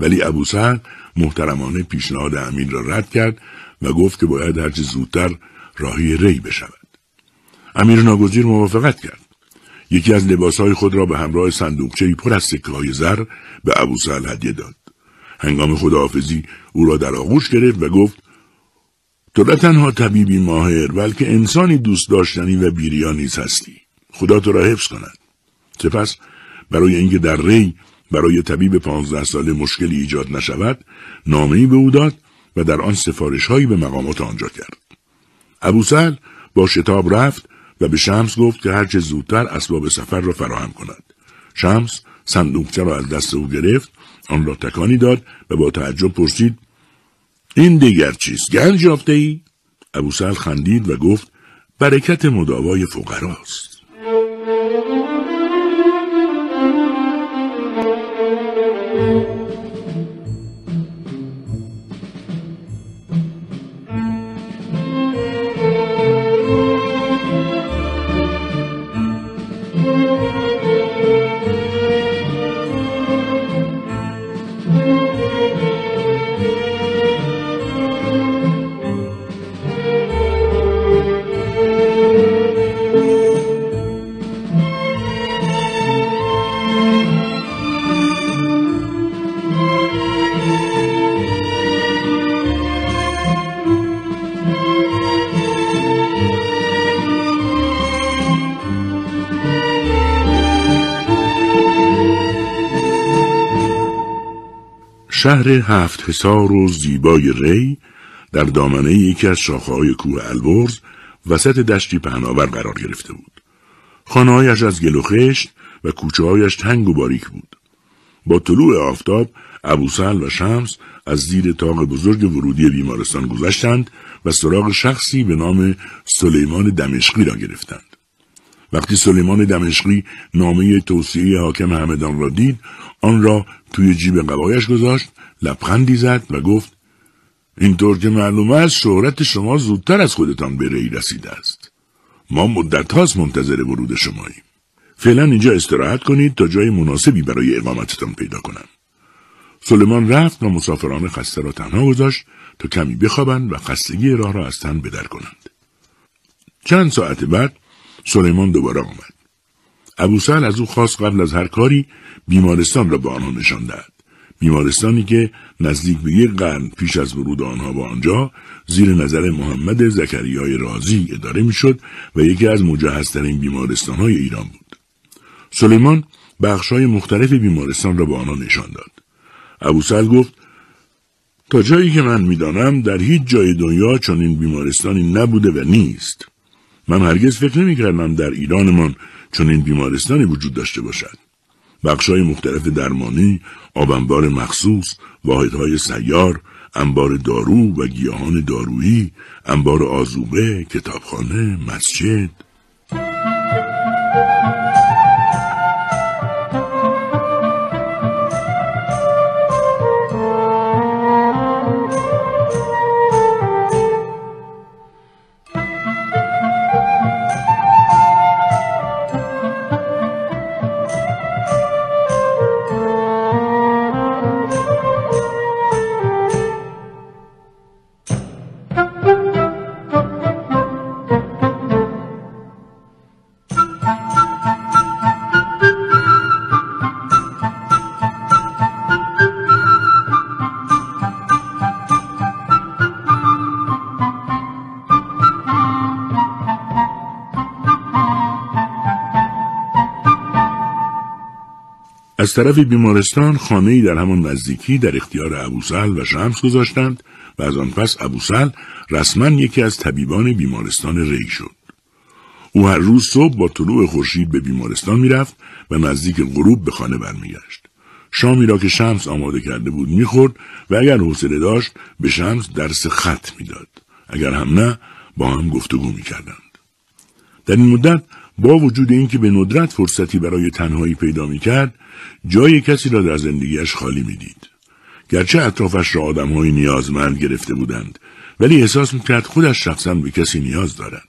ولی ابو سهل محترمانه پیشنهاد امیر را رد کرد و گفت که باید هرچه زودتر راهی ری بشود. امیر ناگزیر موافقت کرد. یکی از لباسهای خود را به همراه صندوقچهای پر از سکه های زر به ابو سهل هدیه داد. هنگام خداحافظی او را در آغوش گرفت و گفت تو نه تنها طبیبی ماهر بلکه انسانی دوست داشتنی و بیریا نیز هستی. خدا تو را حفظ کند. سپس برای اینکه در ری برای طبیب پانزده ساله مشکلی ایجاد نشود نامهای به او داد و در آن سفارش هایی به مقامات آنجا کرد. ابو سهل با شتاب رفت و به شمس گفت که هرچه زودتر اسباب سفر را فراهم کند. شمس صندوقچه را از دست او گرفت آن را تکانی داد و با تعجب پرسید این دیگر چیست؟ گنج یافته ای؟ ابو سهل خندید و گفت برکت مداوای فقراست. شهر هفت حسار و زیبای ری در دامنه یکی از شاخه‌های کوه البرز وسط دشتی پهناور قرار گرفته بود. خانههایش از گل و خشت و کوچه تنگ و باریک بود. با طلوع آفتاب ابوسل و شمس از زیر تاق بزرگ ورودی بیمارستان گذشتند و سراغ شخصی به نام سلیمان دمشقی را گرفتند. وقتی سلیمان دمشقی نامه توصیه حاکم همدان را دید آن را توی جیب قبایش گذاشت لبخندی زد و گفت اینطور که معلومه است شهرت شما زودتر از خودتان به ری رسیده است. ما مدت هاست منتظر ورود شماییم. فعلا اینجا استراحت کنید تا جای مناسبی برای اقامتتان پیدا کنم. سلیمان رفت و مسافران خسته را تنها گذاشت تا کمی بخوابند و خستگی راه را از تن بدر کنند. چند ساعت بعد سلیمان دوباره آمد ابوسهل از او خواست قبل از هر کاری بیمارستان را به آنها نشان دهد بیمارستانی که نزدیک به یک قرن پیش از ورود آنها به آنجا زیر نظر محمد زکریای رازی اداره می‌شد و یکی از مجهزترین بیمارستان های ایران بود. سلیمان های مختلف بیمارستان را به آنها نشان داد. ابوسل گفت تا جایی که من می‌دانم در هیچ جای دنیا چنین بیمارستانی نبوده و نیست. من هرگز فکر نمی کردم در ایرانمان چنین بیمارستانی وجود داشته باشد. های مختلف درمانی، آبانبار مخصوص، واحدهای سیار، انبار دارو و گیاهان دارویی، انبار آزوبه، کتابخانه، مسجد، از طرف بیمارستان خانه‌ای در همان نزدیکی در اختیار ابوسل و شمس گذاشتند و از آن پس ابوسل رسما یکی از طبیبان بیمارستان ری شد. او هر روز صبح با طلوع خورشید به بیمارستان می‌رفت و نزدیک غروب به خانه برمیگشت. شامی را که شمس آماده کرده بود می‌خورد و اگر حوصله داشت به شمس درس خط می‌داد اگر هم نه با هم گفتگو می‌کردند در این مدت با وجود اینکه به ندرت فرصتی برای تنهایی پیدا می‌کرد جای کسی را در زندگیش خالی می‌دید. گرچه اطرافش را آدمهایی نیازمند گرفته بودند ولی احساس می‌کرد خودش شخصا به کسی نیاز دارد.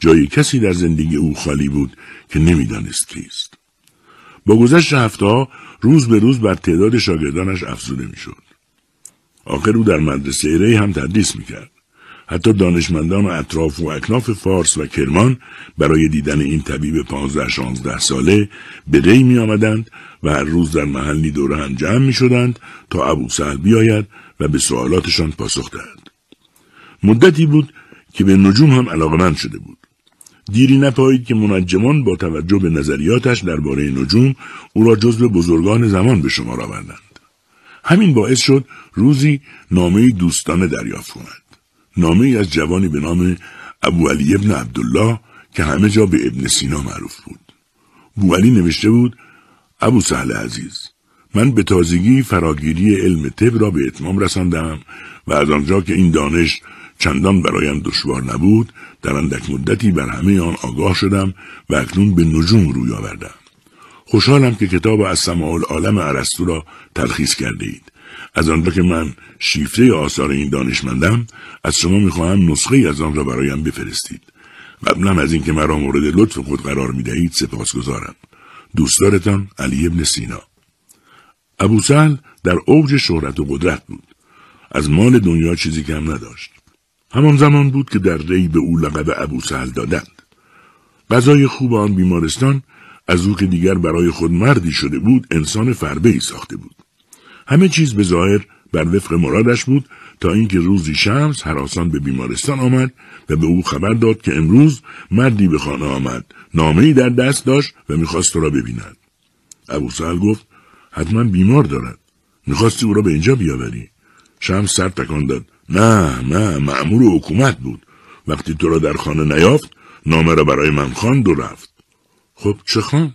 جای کسی در زندگی او خالی بود که نمی‌دانست کیست. با گذشت هفته روز به روز بر تعداد شاگردانش افزوده می‌شد. آخر او در مدرسه ری هم تدریس می‌کرد. حتی دانشمندان و اطراف و اکناف فارس و کرمان برای دیدن این طبیب پانزده شانزده ساله به ری می آمدند و هر روز در محلی دور هم جمع می شدند تا ابو سهل بیاید و به سوالاتشان پاسخ دهد. مدتی بود که به نجوم هم علاقمند شده بود. دیری نپایید که منجمان با توجه به نظریاتش درباره نجوم او را جزو بزرگان زمان به شما آوردند. همین باعث شد روزی نامه دوستانه دریافت کند. نامه از جوانی به نام ابو علی ابن عبدالله که همه جا به ابن سینا معروف بود. ابو علی نوشته بود ابو سهل عزیز من به تازگی فراگیری علم طب را به اتمام رساندم و از آنجا که این دانش چندان برایم دشوار نبود در اندک مدتی بر همه آن آگاه شدم و اکنون به نجوم روی آوردم خوشحالم که کتاب از سماع العالم عرستو را تلخیص کرده اید از آنجا که من شیفته آثار این دانشمندم از شما می‌خواهم نسخه از آن را برایم بفرستید. قبلا از اینکه مرا مورد لطف خود قرار می‌دهید سپاسگزارم. دوستدارتان علی ابن سینا. ابو سهل در اوج شهرت و قدرت بود. از مال دنیا چیزی کم نداشت. همان زمان بود که در ری به او لقب ابو سهل دادند. غذای خوب آن بیمارستان از او که دیگر برای خود مردی شده بود انسان فربه ای ساخته بود. همه چیز به ظاهر بر وفق مرادش بود تا اینکه روزی شمس حراسان به بیمارستان آمد و به او خبر داد که امروز مردی به خانه آمد. نامه در دست داشت و می‌خواست تو را ببیند. ابو سهل گفت حتما بیمار دارد. می‌خواستی او را به اینجا بیاوری؟ شمس سر تکان داد. نه نه معمور حکومت بود. وقتی تو را در خانه نیافت نامه را برای من خواند و رفت. خب چه خواند؟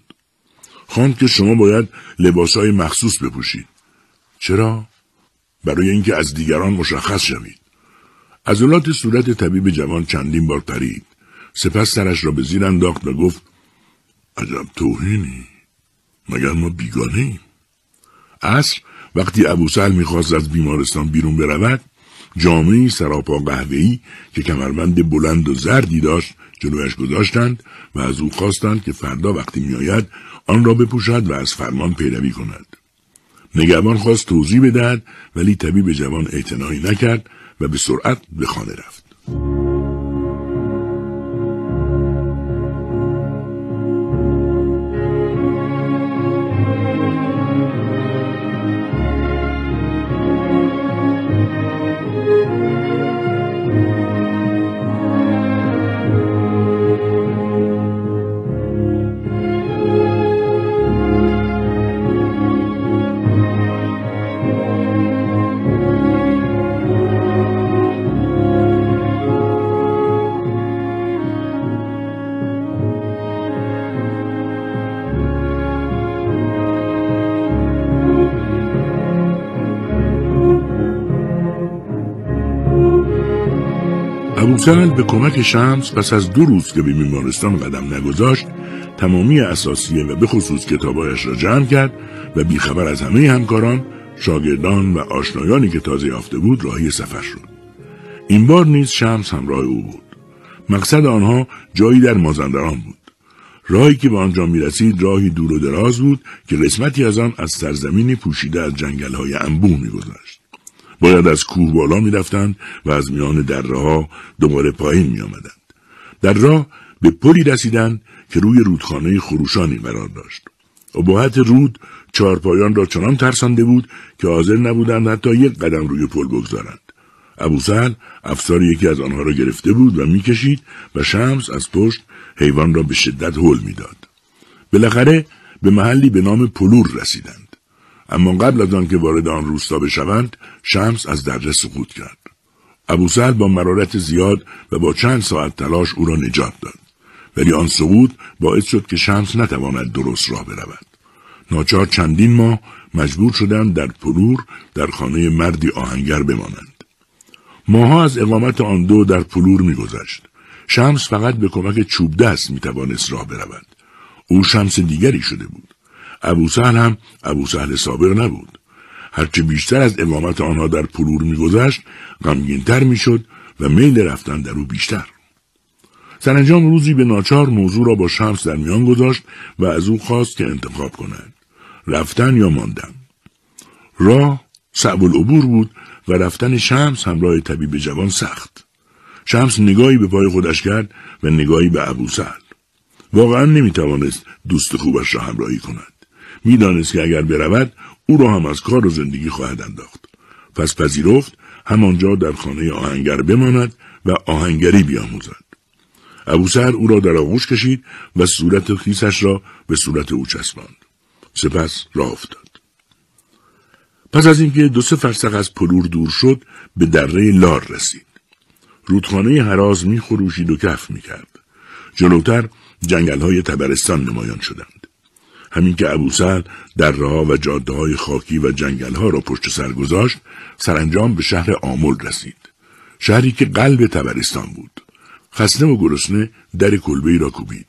خواند که شما باید لباسهای مخصوص بپوشید. چرا؟ برای اینکه از دیگران مشخص شوید. عضلات صورت طبیب جوان چندین بار پرید. سپس سرش را به زیر انداخت و گفت عجب توهینی. مگر ما بیگانه ایم اصر وقتی ابو سهل می‌خواست از بیمارستان بیرون برود جامعه سراپا قهوه‌ای که کمربند بلند و زردی داشت جلویش گذاشتند و از او خواستند که فردا وقتی میآید آن را بپوشد و از فرمان پیروی کند. نگهبان خواست توضیح بدهد ولی طبیب جوان اعتنایی نکرد و به سرعت به خانه رفت. ابوسهل به کمک شمس پس از دو روز که به بیمارستان قدم نگذاشت تمامی اساسیه و به خصوص کتابایش را جمع کرد و بیخبر از همه همکاران شاگردان و آشنایانی که تازه یافته بود راهی سفر شد. این بار نیز شمس همراه او بود. مقصد آنها جایی در مازندران بود. راهی که به آنجا می رسید راهی دور و دراز بود که قسمتی از آن از سرزمینی پوشیده از جنگل های انبوه می گذاشت. باید از کوه بالا می رفتند و از میان دره ها دوباره پایین می آمدند. در راه به پلی رسیدند که روی رودخانه خروشانی قرار داشت. ابهت رود چارپایان را چنان ترسانده بود که حاضر نبودند حتی یک قدم روی پل بگذارند. ابو سهل افسار یکی از آنها را گرفته بود و می‌کشید و شمس از پشت حیوان را به شدت هل می‌داد. بالاخره به محلی به نام پلور رسیدند. اما قبل از آن که وارد آن روستا بشوند شمس از دره سقوط کرد ابو سهل با مرارت زیاد و با چند ساعت تلاش او را نجات داد ولی آن سقوط باعث شد که شمس نتواند درست راه برود ناچار چندین ماه مجبور شدند در پلور در خانه مردی آهنگر بمانند. ماه‌ها از اقامت آن دو در پلور میگذشت. شمس فقط به کمک چوب دست می‌توانست راه برود. او شمس دیگری شده بود. ابو سهل هم ابو سهل سابق نبود. هرچه بیشتر از اقامت آنها در پلور میگذشت غمگینتر می‌شد و میل رفتن در او بیشتر. سرانجام روزی به ناچار موضوع را با شمس در میان گذاشت و از او خواست که انتخاب کند. رفتن یا ماندن. راه صعب العبور بود و رفتن شمس همراه طبیب جوان سخت. شمس نگاهی به پای خودش کرد و نگاهی به ابو سهل. واقعا نمی‌توانست دوست خوبش را همراهی کند. می‌دانست که اگر برود او را هم از کار و زندگی خواهد انداخت. پس پذیرفت همانجا در خانه آهنگر بماند و آهنگری بیاموزد. ابو سهل او را در آغوش کشید و صورت خیسش را به صورت او چسباند. سپس راه افتاد. پس از اینکه دو سه فرسخ از پلور دور شد به دره لار رسید. رودخانه حراز می خروشید و کف می کرد. جلوتر جنگل های تبرستان نمایان شدند. همین که در راه و جاده های خاکی و جنگل ها را پشت سر گذاشت سرانجام به شهر آمل رسید. شهری که قلب تبرستان بود. خسته و گرسنه در کلبه را کوبید.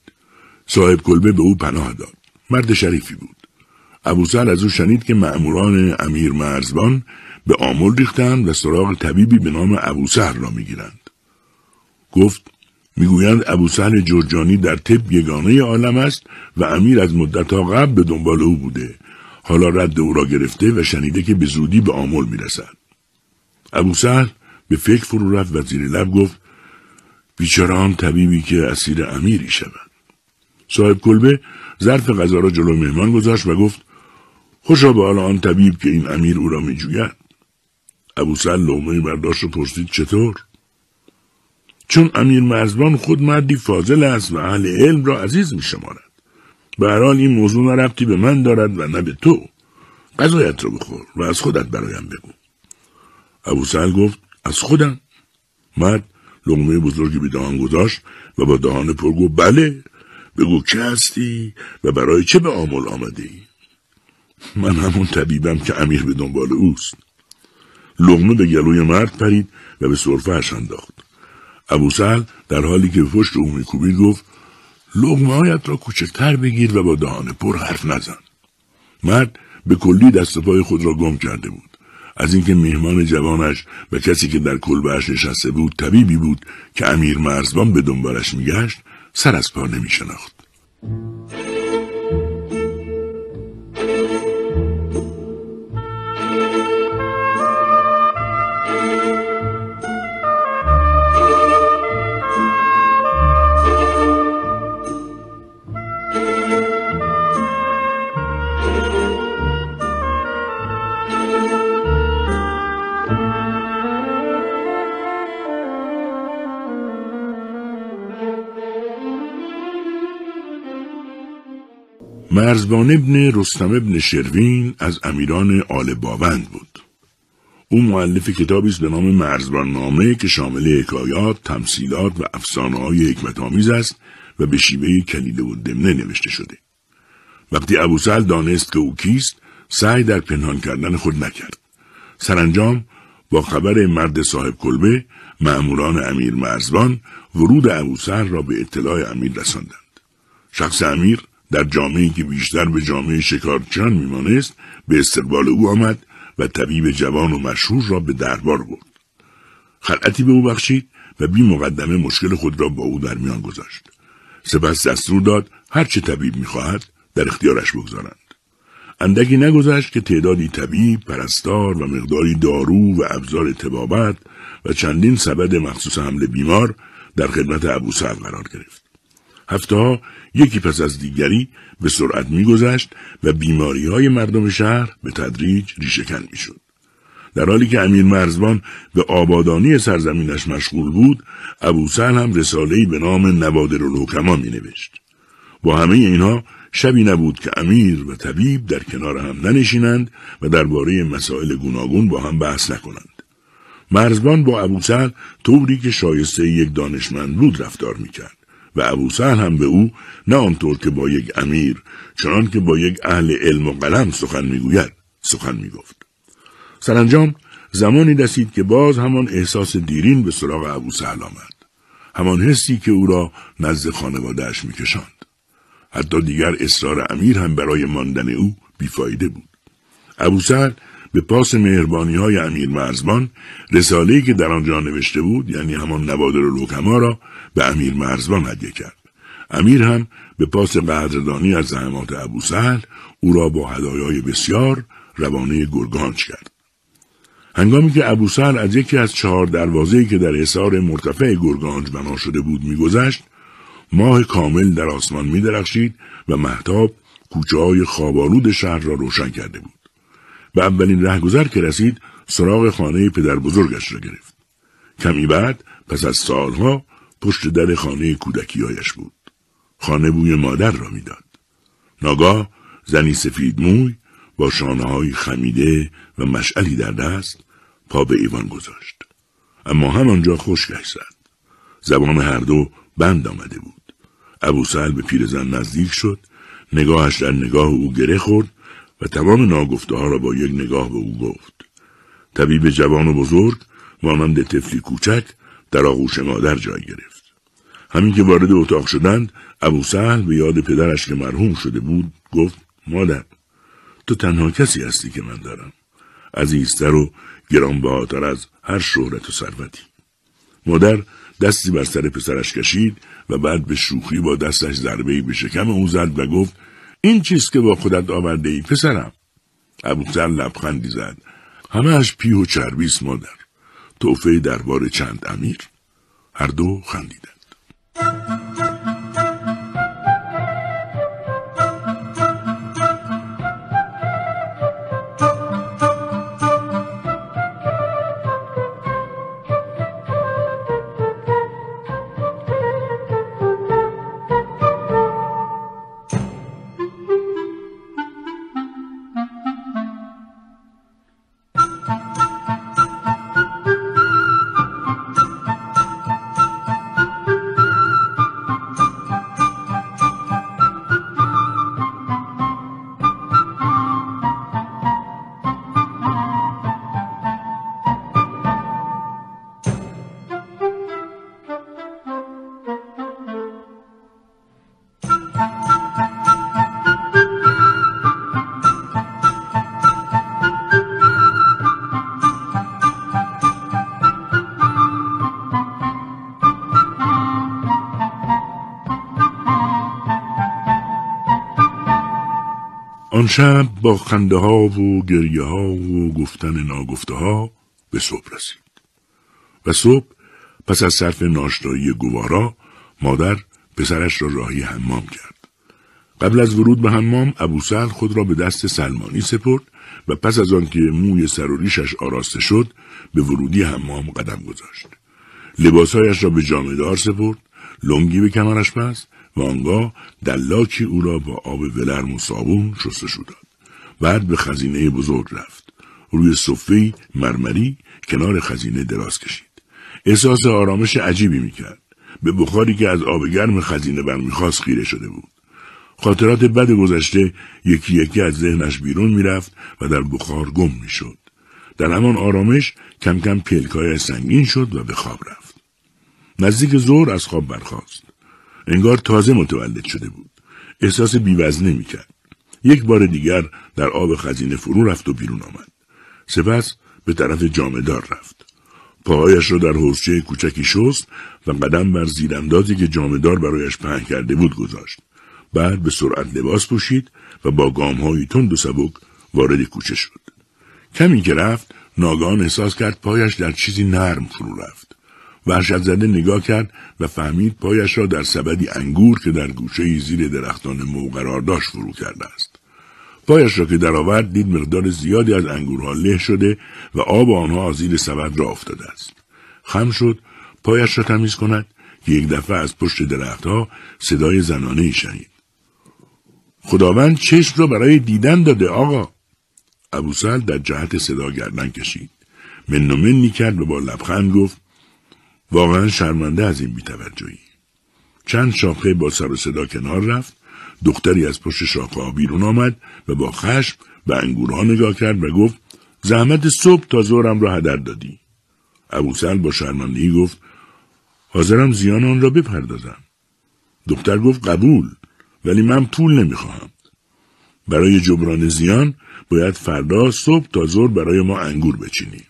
صاحب کلبه به او پناه داد. مرد شریفی بود. ابو سهل از او شنید که مأموران امیر مرزبان به آمل ریختند و سراغ طبیبی به نام ابو سهل را می‌گیرند. گفت می‌گویند ابو سهل جرجانی در طب یگانه عالم است و امیر از مدت قبل به دنبال او بوده. حالا رد او را گرفته و شنیده که به زودی به آمل می‌رسد. ابو سهل به فکر فرو رفت و زیر لب گفت بیچاره آن طبیبی که اسیر امیری شود. صاحب کلبه ظرف غذا را جلو مهمان گذاشت و گفت خوشا به حال آن طبیب که این امیر او را میجوید. ابو سهل لغمه برداشت و پرسید چطور؟ چون امیر مرزبان خود مردی فاضل است و اهل علم را عزیز می شمارد. به حال این موضوع نه ربطی به من دارد و نه به تو. غذایت را بخور و از خودت برایم بگو. ابو سهل گفت از خودم. مرد لغمه بزرگی به دهان گذاشت و با دهان پر گفت بله بگو که هستی و برای چه به آمل آمده ای؟ من همون طبیبم که امیر به دنبال اوست. لغمه به گلوی مرد پرید و به صرفهش انداخت. ابو سهل در حالی که پشت او میکوبید گفت لغمه را کوچکتر بگیر و با دهان پر حرف نزن. مرد به کلی دست پای خود را گم کرده بود. از اینکه میهمان جوانش و کسی که در کلبهاش نشسته بود طبیبی بود که امیر مرزبان به دنبالش میگشت سر از پا نمیشناخت. مرزبان ابن رستم ابن شروین از امیران آل باوند بود. او معلف کتابی است به نام مرزبان نامه که شامل حکایات، تمثیلات و افسانه های حکمت آمیز است و به شیوه کلیله و دمنه نوشته شده. وقتی ابو سهل دانست که او کیست، سعی در پنهان کردن خود نکرد. سرانجام با خبر مرد صاحب کلبه مأموران امیر مرزبان ورود ابو سهل را به اطلاع امیر رساندند. شخص امیر در جامعه که بیشتر به جامعه شکارچیان میمانست به استقبال او آمد و طبیب جوان و مشهور را به دربار برد. خلعتی به او بخشید و بی مقدمه مشکل خود را با او در میان گذاشت. سپس دستور داد هر چه طبیب می‌خواهد در اختیارش بگذارند. اندکی نگذشت که تعدادی طبیب، پرستار و مقداری دارو و ابزار تبابت و چندین سبد مخصوص حمل بیمار در خدمت ابو سعد قرار گرفت. هفته یکی پس از دیگری به سرعت میگذشت و بیماری های مردم شهر به تدریج ریشهکن می‌شد. در حالی که امیر مرزبان به آبادانی سرزمینش مشغول بود، ابو هم رساله‌ای به نام نوادر الحکما می نوشت. با همه اینها شبی نبود که امیر و طبیب در کنار هم ننشینند و درباره مسائل گوناگون با هم بحث نکنند. مرزبان با ابو سهل طوری که شایسته یک دانشمند بود رفتار می‌کرد. و ابو سهل هم به او نه آنطور که با یک امیر چنان که با یک اهل علم و قلم سخن می‌گوید سخن می گفت. سرانجام زمانی رسید که باز همان احساس دیرین به سراغ ابو سهل آمد. همان حسی که او را نزد خانوادهش میکشاند. حتی دیگر اصرار امیر هم برای ماندن او بیفایده بود. ابو سهل به پاس مهربانی های امیر مرزبان رساله‌ای که در آنجا نوشته بود یعنی همان نوادر و لوکما را به امیر مرزبان هدیه کرد. امیر هم به پاس قدردانی از زحمات ابو سهل او را با هدایای بسیار روانه گرگانج کرد. هنگامی که ابو سهل از یکی از چهار دروازه‌ای که در حصار مرتفع گرگانج بنا شده بود میگذشت ماه کامل در آسمان میدرخشید و محتاب کوچه های خوابالود شهر را روشن کرده بود. به اولین رهگذر که رسید سراغ خانه پدر بزرگش را گرفت. کمی بعد پس از سالها پشت در خانه کودکیایش بود. خانه بوی مادر را می‌داد. ناگاه زنی سفید موی با شانه های خمیده و مشعلی در دست پا به ایوان گذاشت. اما همانجا خشکش زد. زبان هر دو بند آمده بود. ابو سهل به پیرزن نزدیک شد نگاهش در نگاه او گره خورد و تمام ناگفته ها را با یک نگاه به او گفت. طبیب جوان و بزرگ مانند طفلی کوچک در آغوش مادر جای گرفت. همین که وارد اتاق شدند ابو سهل به یاد پدرش که مرحوم شده بود گفت مادر تو تنها کسی هستی که من دارم. عزیزتر و گرانبهاتر از هر شهرت و ثروتی. مادر دستی بر سر پسرش کشید و بعد به شوخی با دستش ضربه به شکم او زد و گفت این چیست که با خودت آورده ای پسرم ابوذر لبخندی زد همهاش پیه و چربیست مادر توفه دربار چند امیر هر دو خندیدند. آن شب با خنده ها و گریه ها و گفتن ناگفته ها به صبح رسید. و صبح پس از صرف ناشتایی گوارا مادر پسرش را راهی حمام کرد. قبل از ورود به حمام ابو سل خود را به دست سلمانی سپرد و پس از آنکه موی سر و ریشش آراسته شد به ورودی حمام قدم گذاشت. لباسهایش را به جامدار سپرد، لنگی به کمرش بست و آنگاه دلاکی او را با آب ولرم و صابون شستشو داد. بعد به خزینه بزرگ رفت. روی صفه مرمری کنار خزینه دراز کشید. احساس آرامش عجیبی می‌کرد. به بخاری که از آب گرم خزینه برمیخواست خیره شده بود. خاطرات بد گذشته یکی یکی از ذهنش بیرون می‌رفت و در بخار گم می‌شد. در همان آرامش کم کم پلکای سنگین شد و به خواب رفت. نزدیک زور از خواب برخاست. انگار تازه متولد شده بود. احساس بیوزنه می‌کرد. یک بار دیگر در آب خزینه فرو رفت و بیرون آمد. سپس به طرف جامدار رفت. پاهایش را در حوزچه کوچکی شست و قدم بر زیراندازی که جامدار برایش پهن کرده بود گذاشت. بعد به سرعت لباس پوشید و با گامهایی تند و سبک وارد کوچه شد. کمی که رفت ناگان احساس کرد پایش در چیزی نرم فرو رفت. وحشت زده نگاه کرد و فهمید پایش را در سبدی انگور که در گوشه زیر درختان مو قرار داشت فرو کرده است. پایش را که درآورد دید مقدار زیادی از انگورها له شده و آب آنها از زیر سبد را افتاده است. خم شد پایش را تمیز کند که یک دفعه از پشت درختها صدای زنانه ای شنید. خداوند چشم را برای دیدن داده آقا. ابوسل در جهت صدا گردن کشید. من کرد و با لبخند گفت واقعا شرمنده از این بیتوجهی چند شاخه با سر و صدا کنار رفت دختری از پشت شاخه ها بیرون آمد و با خشم به انگورها نگاه کرد و گفت زحمت صبح تا زورم را هدر دادی. ابوسل با شرمندگی گفت حاضرم زیان آن را بپردازم. دختر گفت قبول ولی من پول نمی‌خواهم. برای جبران زیان باید فردا صبح تا زور برای ما انگور بچینی.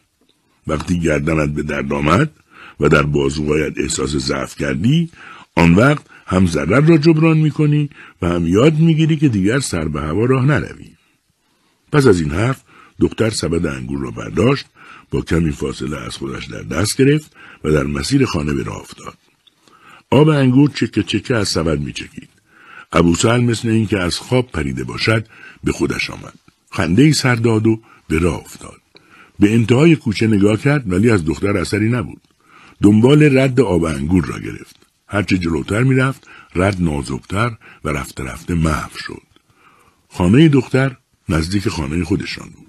وقتی گردنت به درد آمد و در بازوهایت احساس ضعف کردی آن وقت هم ضرر را جبران می‌کنی و هم یاد می‌گیری که دیگر سر به هوا راه نروی. پس از این حرف دختر سبد انگور را برداشت با کمی فاصله از خودش در دست گرفت و در مسیر خانه به راه افتاد. آب انگور چکه چکه از سبد می چکید. ابو مثل اینکه از خواب پریده باشد به خودش آمد. خنده سر داد و به راه افتاد. به انتهای کوچه نگاه کرد ولی از دختر اثری نبود. دنبال رد آب انگور را گرفت. هرچه جلوتر می‌رفت رد نازکتر و رفته رفته محو شد. خانه دختر نزدیک خانه خودشان بود.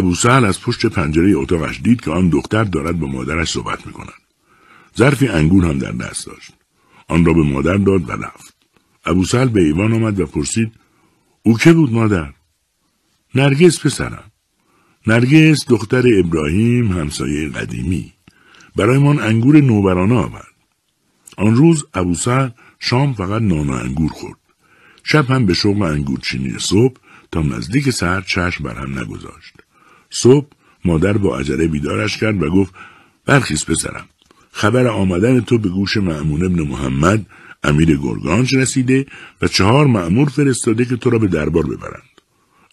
عصر ابو سهل از پشت پنجره اتاقش دید که آن دختر دارد با مادرش صحبت می‌کند. ظرفی انگور هم در دست داشت. آن را به مادر داد و رفت. ابو سهل به ایوان آمد و پرسید او که بود مادر؟ نرگس پسرم. نرگس دختر ابراهیم همسایه قدیمی. برای من انگور نوبرانه آورد. آن روز ابو سهل شام فقط نان و انگور خورد. شب هم به شغل انگورچینی صبح تا نزدیک سر چشم بر هم نگذاشت. صبح مادر با عجله بیدارش کرد و گفت برخیز پسرم. خبر آمدن تو به گوش معمون ابن محمد امیر گرگانج رسیده و چهار معمور فرستاده که تو را به دربار ببرند.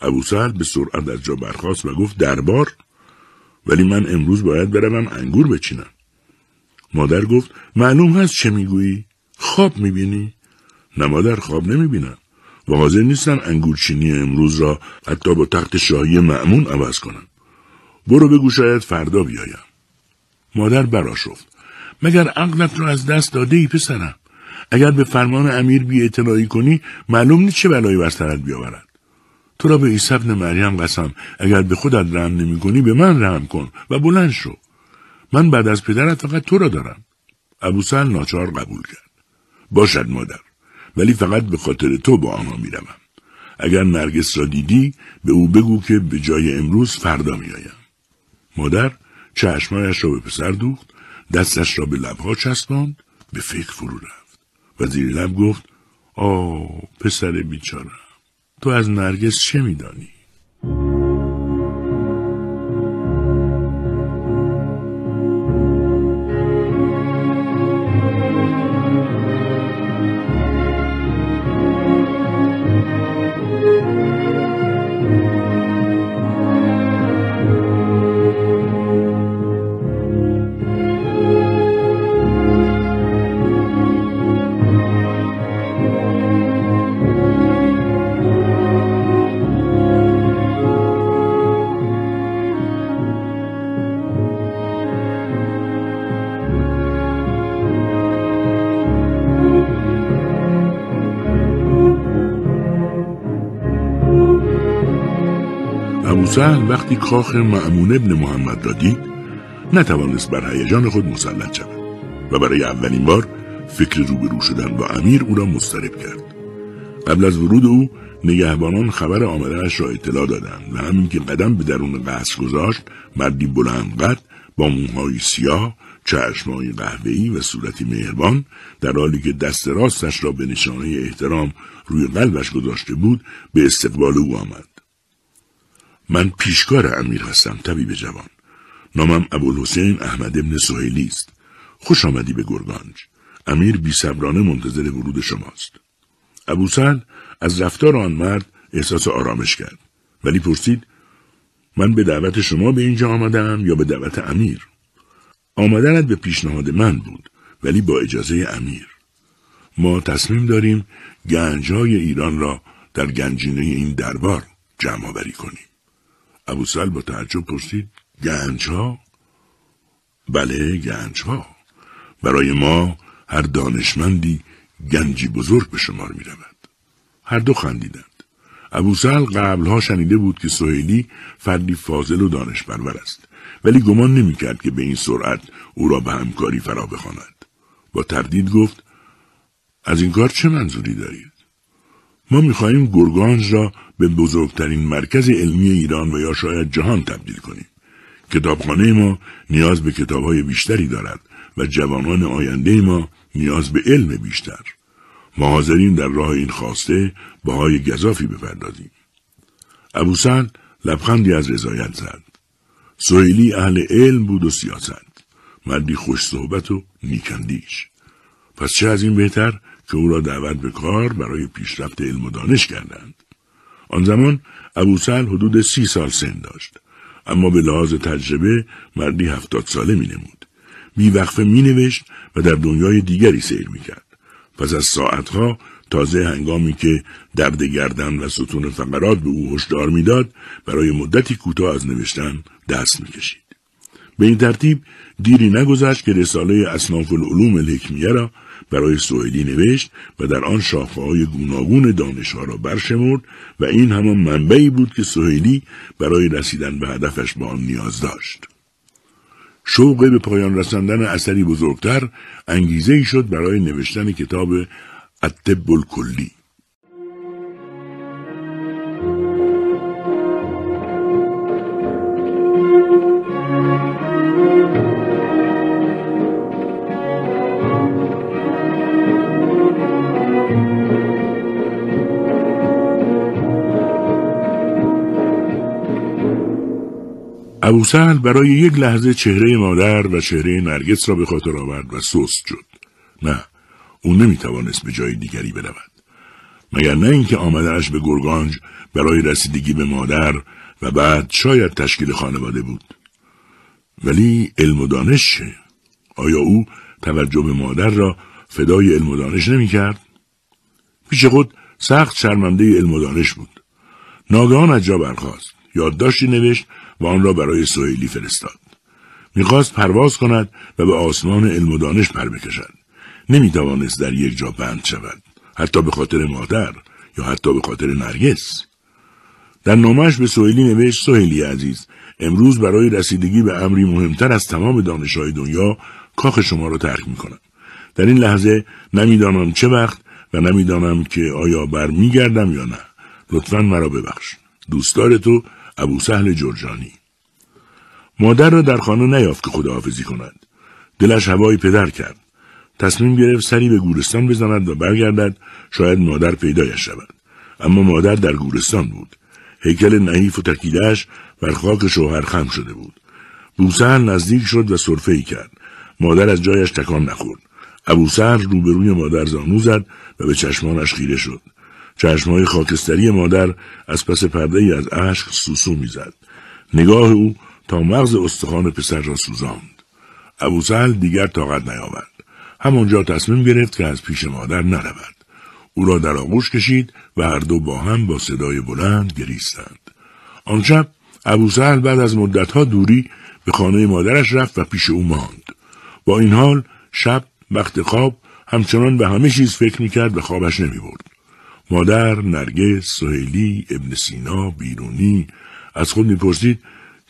ابو سعد به سرعت از جا برخاست و گفت دربار ولی من امروز باید بروم انگور بچینم. مادر گفت معلوم هست چه می‌گویی؟ خواب می‌بینی؟ نه مادر خواب نمی‌بینم. و حاضر نیستن انگورچینی امروز را حتی با تخت شاهی معمون عوض کنن. برو بگو شاید فردا بیایم. مادر براشفت. مگر عقلت را از دست داده ای پسرم. اگر به فرمان امیر بی اطلاعی کنی معلوم نیست چه بلایی بر سرت بیاورد. تو را به عیسی مریم قسم اگر به خودت رحم نمی کنی به من رحم کن و بلند شو. من بعد از پدرت فقط تو را دارم. ابو سل ناچار قبول کرد. باشد مادر. ولی فقط به خاطر تو با آنها می‌روم. اگر نرگس را دیدی به او بگو که به جای امروز فردا میآیم. مادر چشمایش را به پسر دوخت دستش را به لبها چسباند به فکر فرو رفت و زیر لب گفت آه پسر بیچارم تو از نرگس چه میدانی؟ کاخ معمون ابن محمد را دید نتوانست بر هیجان خود مسلط شود و برای اولین بار فکر روبرو شدن با امیر او را مضطرب کرد. قبل از ورود او نگهبانان خبر آمدنش را اطلاع دادند و همین که قدم به درون قصر گذاشت مردی بلند قد با موهای سیاه چشمهای قهوه‌ای و صورتی مهربان در حالی که دست راستش را به نشانه احترام روی قلبش گذاشته بود به استقبال او آمد. من پیشکار امیر هستم طبیب جوان. نامم ابوالحسین احمد ابن سهیلی است. خوش آمدی به گرگانج. امیر بیصبرانه منتظر ورود شماست. ابو سهل از رفتار آن مرد احساس آرامش کرد. ولی پرسید من به دعوت شما به اینجا آمدم یا به دعوت امیر؟ آمدنت به پیشنهاد من بود ولی با اجازه امیر. ما تصمیم داریم گنجهای ایران را در گنجینه این دربار جمع آوری کنیم. ابو سال با تعجب پرسید گنجها بله گنجها برای ما هر دانشمندی گنجی بزرگ به شمار می رود. هر دو خندیدند. ابو سهل قبلها شنیده بود که سهیلی فردی فاضل و دانش پرور است ولی گمان نمی‌کرد که به این سرعت او را به همکاری فرا بخواند با تردید گفت از این کار چه منظوری دارید ما می‌خواهیم گرگانج را به بزرگترین مرکز علمی ایران و یا شاید جهان تبدیل کنیم. کتابخانه ما نیاز به کتابهای بیشتری دارد و جوانان آینده ما نیاز به علم بیشتر. ما حاضرین در راه این خواسته باهای گذافی بپردازیم. ابو سعد لبخندی از رضایت زد. سویلی اهل علم بود و سیاست. مردی خوش صحبت و نیکندیش پس چه از این بهتر؟ که او را دعوت به کار برای پیشرفت علم و دانش کردند آن زمان ابو سهل حدود سی سال سن داشت اما به لحاظ تجربه مردی هفتاد ساله می نمود. بیوقفه می نوشت و در دنیای دیگری سیر می کرد. پس از ساعتها تازه هنگامی که درد گردن و ستون فقرات به او هشدار می‌داد برای مدتی کوتاه از نوشتن دست می‌کشید به این ترتیب دیری نگذشت که رساله اصناف العلوم الحکمیه را برای سوئدی نوشت و در آن شاخه های گوناگون دانشها را برشمرد و این همان منبعی بود که سوئیلی برای رسیدن به هدفش با آن نیاز داشت. شوق به پایان رساندن اثری بزرگتر انگیزه ای شد برای نوشتن کتاب الطب الکلی ابو سهل برای یک لحظه چهره مادر و چهره نرگس را به خاطر آورد و سست شد. نه، او نمی‌توانست به جای دیگری برود. مگر نه اینکه آمدنش به گرگانج برای رسیدگی به مادر و بعد شاید تشکیل خانواده بود. ولی علم و دانش چه؟ آیا او توجه به مادر را فدای علم و دانش نمی کرد؟ پیش خود سخت شرمنده علم و دانش بود. ناگهان از جا برخاست. یادداشتی نوشت و آن را برای سویلی فرستاد. می‌خواست پرواز کند و به آسمان علم و دانش پر بکشد. نمی‌توانست در یک جا بند شود. حتی به خاطر مادر یا حتی به خاطر نرگس. در نامش به سویلی نوشت سویلی عزیز امروز برای رسیدگی به امری مهمتر از تمام دانشهای دنیا کاخ شما را ترک می‌کنم. در این لحظه نمی‌دانم چه وقت و نمی‌دانم که آیا برمیگردم یا نه. لطفا مرا ببخش. دوستدار تو ابو سهل جرجانی. مادر را در خانه نیافت که خداحافظی کند. دلش هوای پدر کرد. تصمیم گرفت سری به گورستان بزند و برگردد شاید مادر پیدایش شود. اما مادر در گورستان بود. هیکل نحیف و تکیدهش بر خاک شوهر خم شده بود. بوسهل نزدیک شد و صرفه ای کرد. مادر از جایش تکان نخورد. ابوسهل روبروی مادر زانو زد و به چشمانش خیره شد. چشمهای خاکستری مادر از پس پرده ای از اشک سوسو می‌زد. نگاه او تا مغز استخوان پسر را سوزاند. ابوسهل دیگر طاقت نیاورد. همانجا تصمیم گرفت که از پیش مادر نرود. او را در آغوش کشید و هر دو با هم با صدای بلند گریستند. آن شب بعد از مدتها دوری به خانه مادرش رفت و پیش او ماند. با این حال شب وقت خواب همچنان به همه چیز فکر می‌کرد و خوابش نمی‌برد. مادر، نرگس، سهیلی، ابن سینا، بیرونی. از خود می‌پرسید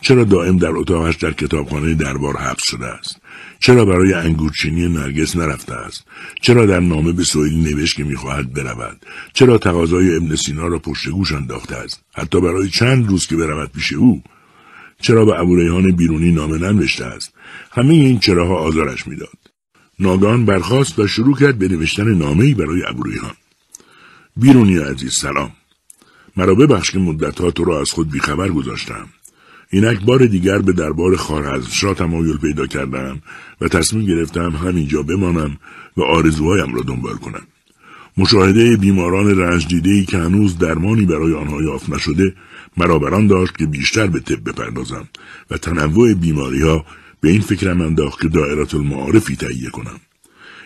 چرا دائم در اتاقش در کتابخانه دربار حبس شده است؟ چرا برای انگورچینی نرگس نرفته است؟ چرا در نامه به سوئیلی نوشت که می‌خواهد برود؟ چرا تقاضای ابن سینا را پشت گوش انداخته است؟ حتی برای چند روز که برود پیش او؟ چرا به ابوریحان بیرونی نامه ننوشته است؟ همه این چراها آزارش می‌داد. ناگان برخاست و شروع کرد به نوشتن نامهای برای ابوریحان. بیرونی عزیز سلام مرا ببخش که مدتها تو را از خود بیخبر گذاشتم اینک بار دیگر به دربار خارزمشاه تمایل پیدا کردم و تصمیم گرفتم همینجا بمانم و آرزوهایم را دنبال کنم. مشاهده بیماران رنج دیده که هنوز درمانی برای آنها یافت نشده مرا داشت که بیشتر به طب بپردازم و تنوع بیماری ها به این فکرم انداخت که دائرات المعارفی تهیه کنم.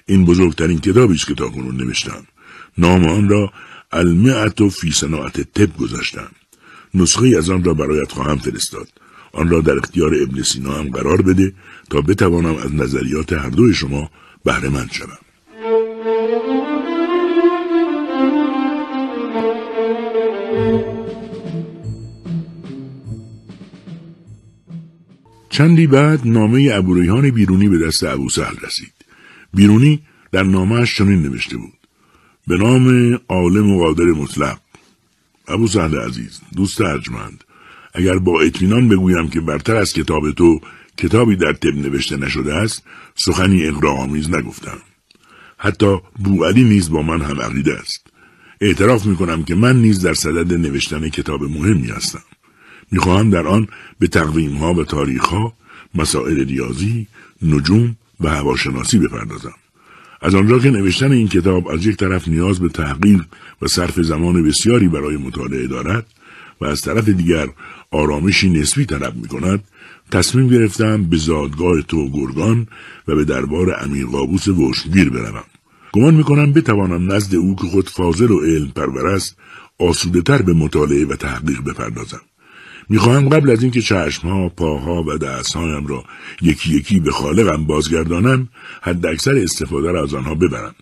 این بزرگترین کتابی است که تاکنون نوشتم. نام آن را المعت و فی صناعت طب گذاشتم. نسخه از آن را برایت خواهم فرستاد. آن را در اختیار ابن سینا هم قرار بده تا بتوانم از نظریات هر دوی شما بهره مند شوم. چندی بعد نامه ابوریحان بیرونی به دست ابو سهل رسید. بیرونی در نامهش چنین نوشته بود. به نام عالم و قادر مطلق. ابو سهل عزیز دوست ارجمند. اگر با اطمینان بگویم که برتر از کتاب تو کتابی در طب نوشته نشده است سخنی اقراآمیز نگفتم. حتی بو علی نیز با من هم عقیده است. اعتراف می کنم که من نیز در صدد نوشتن کتاب مهمی هستم. می‌خواهم در آن به تقویم ها و تاریخ ها مسائل ریاضی نجوم و هواشناسی بپردازم. از آنجا که نوشتن این کتاب از یک طرف نیاز به تحقیق و صرف زمان بسیاری برای مطالعه دارد و از طرف دیگر آرامشی نسبی طلب می کند تصمیم گرفتم به زادگاه تو گرگان و به دربار امیر قابوس وشگیر بروم. گمان می‌کنم بتوانم نزد او که خود فاضل و علم پرور است آسوده تر به مطالعه و تحقیق بپردازم. می‌خواهم قبل از اینکه چشمها، پاها و دستهایم را یکی یکی به خالقم بازگردانم حد اکثر استفاده را از آنها ببرم.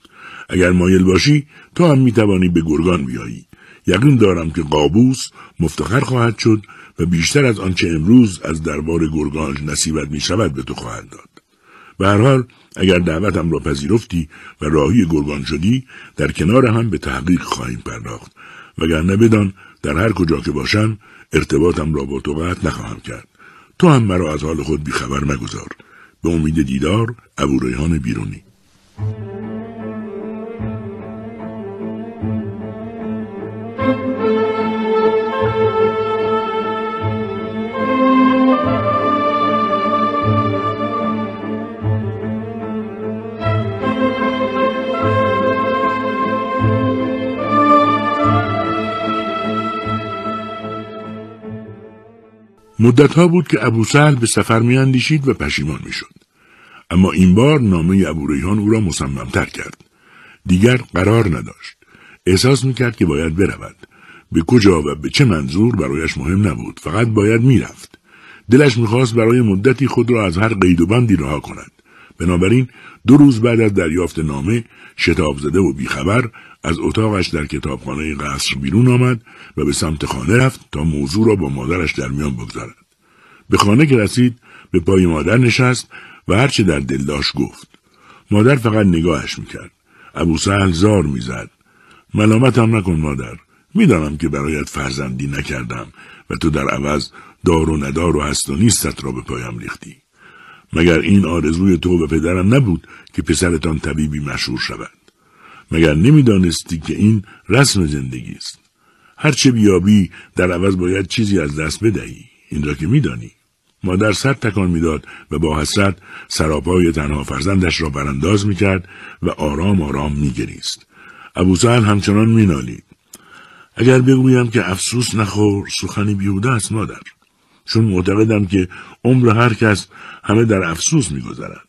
اگر مایل باشی تو هم می‌توانی به گرگان بیایی. یقین دارم که قابوس مفتخر خواهد شد و بیشتر از آنچه امروز از دربار گرگانج نصیبت می شود به تو خواهد داد. به هر حال اگر دعوتم را پذیرفتی و راهی گرگان شدی در کنار هم به تحقیق خواهیم پرداخت وگرنه بدان در هر کجا که باشم ارتباطم را با تو قطع نخواهم کرد. تو هم مرا از حال خود بیخبر مگذار. به امید دیدار ابو ریحان بیرونی. مدتها بود که ابو سهل به سفر میاندیشید و پشیمان می‌شد. اما این بار نامه ابو ریحان او را مصممتر کرد. دیگر قرار نداشت. احساس می‌کرد که باید برود. به کجا و به چه منظور برایش مهم نبود. فقط باید می‌رفت. دلش می‌خواست برای مدتی خود را از هر قید و بندی رها کند. بنابراین دو روز بعد از دریافت نامه شتاب زده و بیخبر از اتاقش در کتابخانه قصر بیرون آمد و به سمت خانه رفت تا موضوع را با مادرش در میان بگذارد. به خانه که رسید به پای مادر نشست و هرچه در دل داشت گفت. مادر فقط نگاهش می‌کرد. ابو سهل زار می‌زد. ملامتم نکن مادر. می‌دانم که برایت فرزندی نکردم و تو در عوض دار و ندار و هست و نیستت را به پایم ریختی. مگر این آرزوی تو و پدرم نبود که پسرتان طبیبی مشهور شود. مگر نمی‌دانستی که این رسم زندگی است. هرچه بیابی در عوض باید چیزی از دست بدهی. این را که میدانی. مادر سر تکان می‌داد و با حسرت سراپای تنها فرزندش را برانداز می‌کرد و آرام آرام میگریست. ابو سهل همچنان مینالید. اگر بگویم که افسوس نخور سخنی بیهوده است مادر. چون معتقدم که عمر هر کس همه در افسوس میگذرد.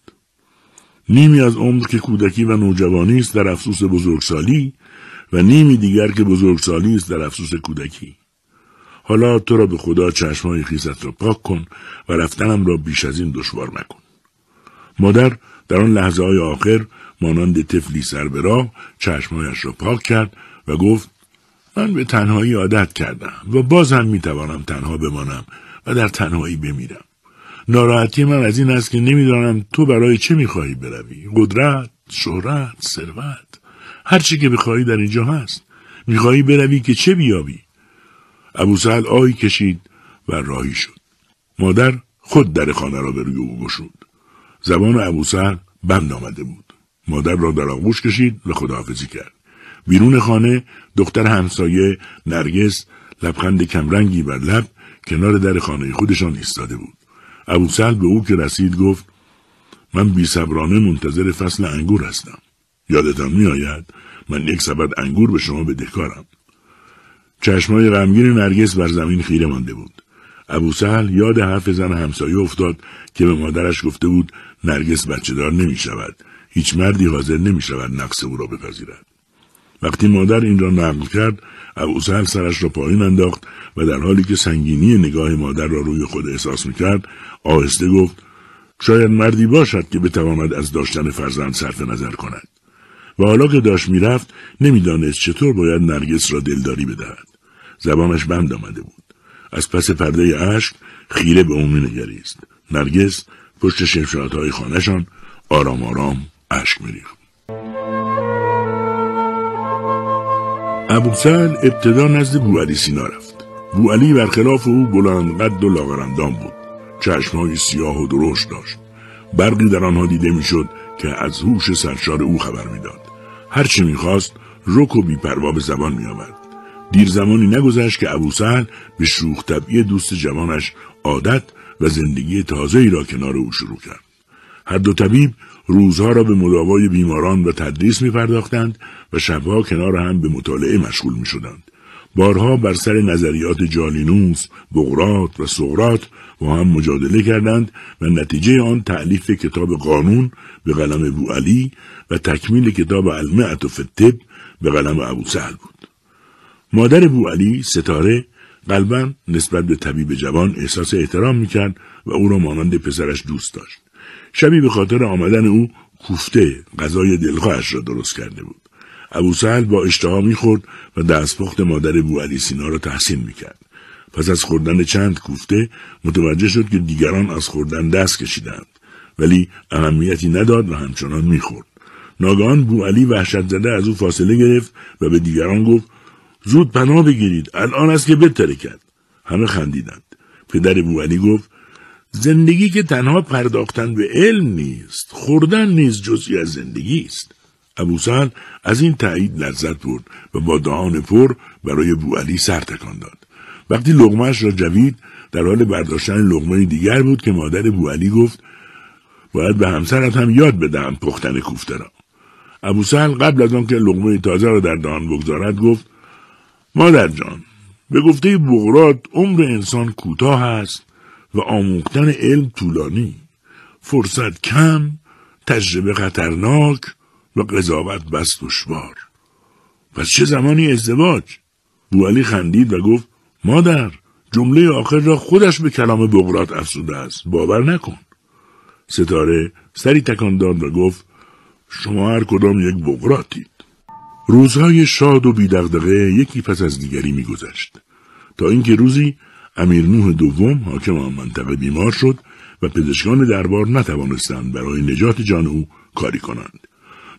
نیمی از عمر که کودکی و نوجوانی است در افسوس بزرگسالی و نیمی دیگر که بزرگسالی است در افسوس کودکی. حالا تو را به خدا چشمهای خیزت را پاک کن و رفتنم را بیش از این دشوار مکن. مادر در آن لحظه های آخر مانند تفلی سر به راه چشمهایش را پاک کرد و گفت من به تنهایی عادت کردم و باز هم می‌توانم تنها بمانم و در تنهایی بمیرم. ناراحتی من از این است که نمی‌دانم تو برای چه می‌خواهی بروی. قدرت شهرت ثروت هر چی که بخواهی در اینجا هست. می‌خواهی بروی که چه بیابی؟ ابو سهل آهی کشید و راهی شد. مادر خود در خانه را به روی او گشود. زبان ابو سهل بند آمده بود. مادر را در آغوش کشید و خداحافظی کرد. بیرون خانه دختر همسایه نرگس لبخند کمرنگی بر لب کنار در خانه خودشان ایستاده بود. ابو سهل به او که رسید گفت من بی صبرانه منتظر فصل انگور هستم یادتان میآید من یک سبد انگور به شما بدهکارم چشمای غمگین نرگس بر زمین خیره مانده بود ابو سهل یاد حرف زن همسایه افتاد که به مادرش گفته بود نرگس بچه دار نمی شود. هیچ مردی حاضر نمی شود نقص او را بپذیرد. وقتی مادر این را نقل کرد ابو سهل سرش را پایین انداخت و در حالی که سنگینی نگاه مادر را روی خود احساس می‌کرد آهسته گفت شاید مردی باشد که بتواند از داشتن فرزند صرف نظر کند. و حالا که داشت می‌رفت نمی‌دانست چطور باید نرگس را دلداری بدهد. زبانش بند آمده بود. از پس پرده اشک خیره به او مینگریست نرگس پشت شمشادهای خانهشان آرام آرام اشک میریخت. ابوسهل ابتدا نزد بوعلی سینا رفت. بوعلی برخلاف او بلند قد و لاغرندام بود. چشمهای سیاه و درشت داشت. برقی در آنها دیده می‌شد که از هوش سرشار او خبر می‌داد. هرچه می‌خواست رک و بیپروا به زبان میآورد. دیر زمانی نگذشت که ابوسهل به شوخ طبعی دوست جوانش عادت و زندگی تازه ای را کنار او شروع کرد. هر دو طبیب روزها را به مداوای بیماران و تدریس می پرداختند و شبها کنار هم به مطالعه مشغول می شدند. بارها بر سر نظریات جالینوس، بغرات و سقرات با هم مجادله کردند و نتیجه آن تعلیف کتاب قانون به قلم ابو علی و تکمیل کتاب المعت و فتب به قلم ابو سهل بود. مادر ابو علی ستاره قلبا نسبت به طبیب جوان احساس احترام می‌کرد و او را مانند پسرش دوست داشت. شبی به خاطر آمدن او کوفته غذای دلخواهش را درست کرده بود. ابو سهل با اشتها می‌خورد و دستپخت مادر بو علی سینا را تحسین می‌کرد. پس از خوردن چند کوفته متوجه شد که دیگران از خوردن دست کشیدند ولی اهمیتی نداد و همچنان می‌خورد. ناگهان بو علی وحشت زده از او فاصله گرفت و به دیگران گفت زود پناه بگیرید الان است که بتره کرد همه خندیدند پدر بو علی گفت زندگی که تنها پرداختن به علم نیست خوردن نیز جزی از زندگی است ابو از این تایید لذت برد و با دهان پر برای بوعلی سر تکان داد. وقتی لغمش را جوید در حال برداشتن لغمه دیگر بود که مادر بوعلی گفت باید به همسرت هم یاد بدهم پختن کوفته را. ابو قبل از آنکه لغمه تازه را در دهان بگذارد گفت مادر جان به گفته بغرات عمر انسان کوتاه است و آموختن علم طولانی. فرصت کم تجربه خطرناک و قضاوت بس دشوار. پس چه زمانی ازدواج؟ بوالی خندید و گفت مادر جمله آخر را خودش به کلام بغرات افزوده است. باور نکن. ستاره سری تکان داد و گفت شما هر کدام یک بغراتید. روزهای شاد و بیدغدغه یکی پس از دیگری میگذشت. تا اینکه روزی امیر نوح دوم حاکم آن منطقه بیمار شد و پزشکان دربار نتوانستند برای نجات جان او کاری کنند.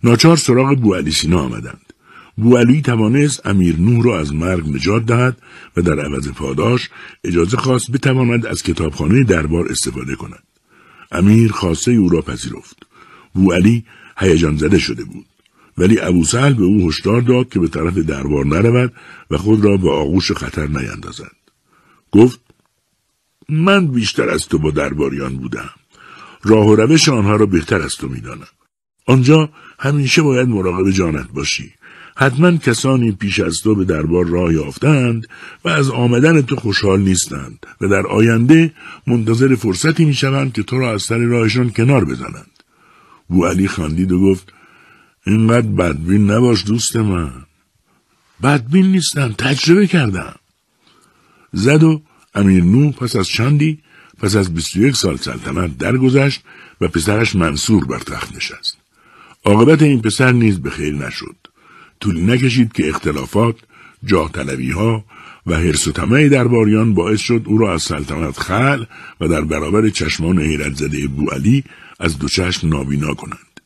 ناچار سراغ بوعلی سینا آمدند. بوعلی توانست امیر نوح را از مرگ نجات دهد و در عوض پاداش اجازه خواست بتواند از کتابخانه دربار استفاده کند. امیر خواسته او را پذیرفت. بوعلی هیجان زده شده بود. ولی ابو سهل به او هشدار داد که به طرف دربار نرود و خود را به آغوش خطر نیندازد. گفت من بیشتر از تو با درباریان بودم. راه و روش آنها را بهتر از تو می‌دانم. آنجا همیشه باید مراقب جانت باشی. حتما کسانی پیش از تو به دربار راه یافتند و از آمدن تو خوشحال نیستند و در آینده منتظر فرصتی می‌شوند که تو را از سر راهشان کنار بزنند. بو علی خندید و گفت اینقدر بدبین نباش دوست من. بدبین نیستم تجربه کردم. زد و امیر نو پس از چندی پس از 21 سال سلطنت درگذشت و پسرش منصور بر تخت نشست. عاقبت این پسر نیز به خیر نشد. طولی نکشید که اختلافات، جاه ها و حرس و طمع درباریان باعث شد او را از سلطنت خل و در برابر چشمان حیرت زده بو علی از دو چشم نابینا کنند.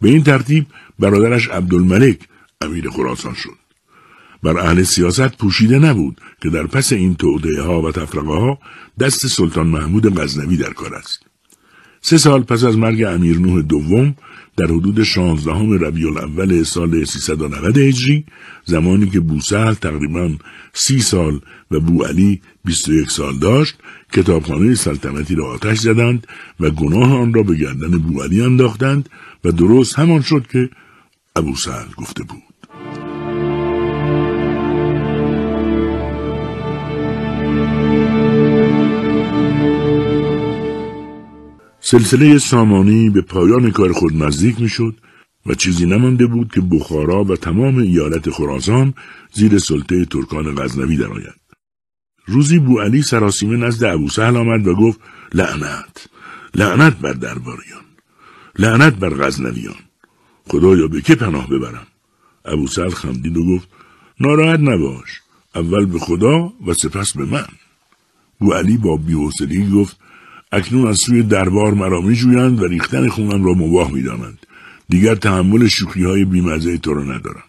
به این ترتیب برادرش عبدالملک امیر خراسان شد. بر اهل سیاست پوشیده نبود که در پس این توده ها و تفرقه ها دست سلطان محمود غزنوی در کار است. سه سال پس از مرگ امیر نوح دوم در حدود شانزدهم ربیع الاول سال 390 هجری زمانی که بوسهل تقریبا سی سال و بو علی 21 سال داشت کتابخانه سلطنتی را آتش زدند و گناه آن را به گردن بو علی انداختند و درست همان شد که ابو سهل گفته بود. سلسله سامانی به پایان کار خود نزدیک می‌شد و چیزی نمانده بود که بخارا و تمام ایالت خراسان زیر سلطه ترکان غزنوی درآید. روزی بو علی سراسیمه نزد ابو سهل آمد و گفت لعنت لعنت بر درباریان لعنت بر غزنویان. خدایا به که پناه ببرم؟ ابو سهل خندید و گفت ناراحت نباش اول به خدا و سپس به من. بو علی با بیحوصلگی گفت اکنون از سوی دربار مرا میجویند و ریختن خونم را مباه می‌دانند دیگر تحمل شوخی های بیمزه تو را ندارم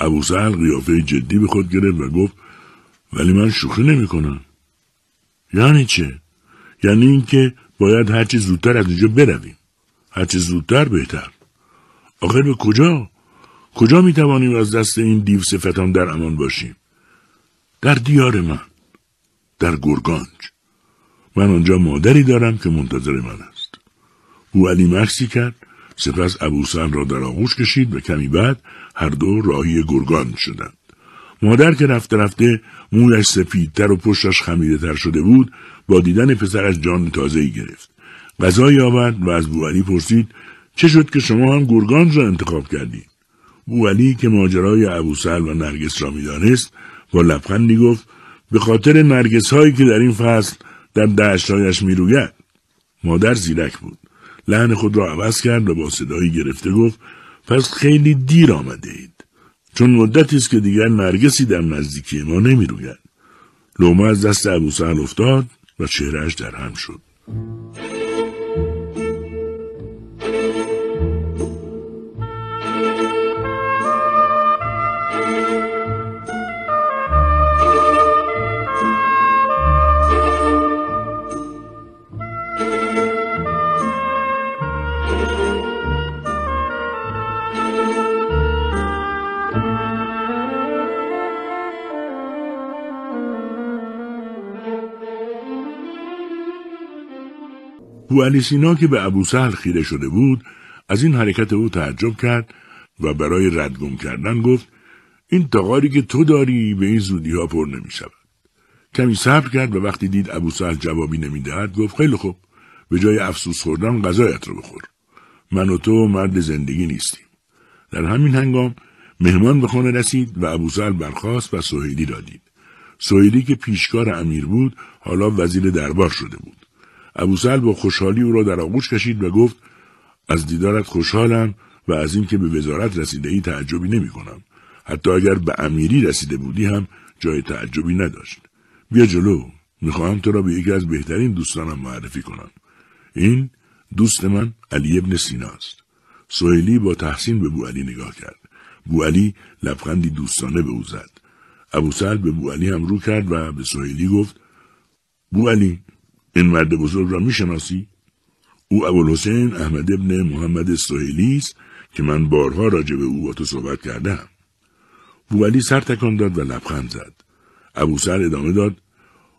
ابو سهل قیافه جدی به خود گرفت و گفت ولی من شوخی نمی کنم. یعنی چه؟ یعنی اینکه باید هرچی زودتر از اینجا برویم. هرچی زودتر بهتر. آخر به کجا؟ کجا می توانیم از دست این دیو سفتان در امان باشیم؟ در دیار من. در گرگانج. من آنجا مادری دارم که منتظر من است. او علی مکسی کرد سپس ابوسن را در آغوش کشید و کمی بعد هر دو راهی گرگان شدند. مادر که رفته رفته مویش سفیدتر و پشتش خمیده تر شده بود با دیدن پسرش جان تازهی گرفت. غذایی آورد و از بوالی پرسید چه شد که شما هم گرگان را انتخاب کردید؟ بوالی که ماجرای ابوسل و نرگس را می‌دانست با لبخندی گفت به خاطر نرگس هایی که در این فصل در دشتهایش می‌روید مادر زیرک بود. لحن خود را عوض کرد و با صدایی گرفته گفت پس خیلی دیر آمده اید. چون مدتی است که دیگر نرگسی در نزدیکی ما نمی‌روید لومه از دست ابوسهل افتاد و چهرهش در هم شد. علی سینا که به ابو سهل خیره شده بود از این حرکت او تعجب کرد و برای ردگم کردن گفت این تقاری که تو داری به این زودی ها پر نمی شود. کمی صبر کرد و وقتی دید ابو سهل جوابی نمی‌دهد گفت خیلی خوب به جای افسوس خوردن غذایت رو بخور. من و تو مرد زندگی نیستیم. در همین هنگام مهمان به خانه رسید و ابو سهل برخاست و سهیلی را دید. سهیلی که پیشکار امیر بود حالا وزیر دربار شده بود. ابوسهل با خوشحالی او را در آغوش کشید و گفت از دیدارت خوشحالم و از اینکه به وزارت رسیده ای تعجبی نمی کنم. حتی اگر به امیری رسیده بودی هم جای تعجبی نداشت. بیا جلو. می‌خواهم تو را به یکی از بهترین دوستانم معرفی کنم. این دوست من علی ابن سیناست. سوئیلی با تحسین به بو علی نگاه کرد. بو علی لبخندی دوستانه به او زد. ابو به بو علی هم رو کرد و به سوئیلی گفت بو علی این مرد بزرگ را می‌شناسی؟ او ابوالحسین احمد ابن محمد سهیلی است که من بارها راجع به او با تو صحبت کردم. بوعلی سر تکان داد و لبخند زد. ابو سر ادامه داد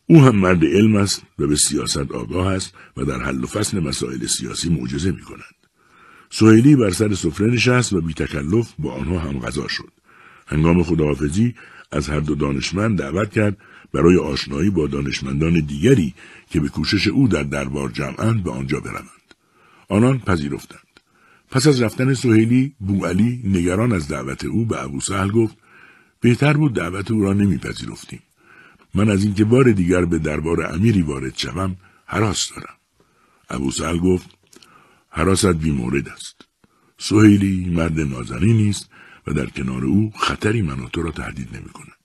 او هم مرد علم است و به سیاست آگاه است و در حل و فصل مسائل سیاسی معجزه می کند. سهیلی بر سر سفره نشست و بی تکلف با آنها هم غذا شد. هنگام خداحافظی از هر دو دانشمند دعوت کرد برای آشنایی با دانشمندان دیگری که به کوشش او در دربار جمعند به آنجا بروند. آنان پذیرفتند. پس از رفتن سهیلی بو علی نگران از دعوت او به ابو سهل گفت بهتر بود دعوت او را نمیپذیرفتیم. من از اینکه بار دیگر به دربار امیری وارد شوم حراس دارم. ابو سهل گفت حراست بیمورد است. سهیلی مرد نازنینی است و در کنار او خطری من و تو را تهدید نمی کند.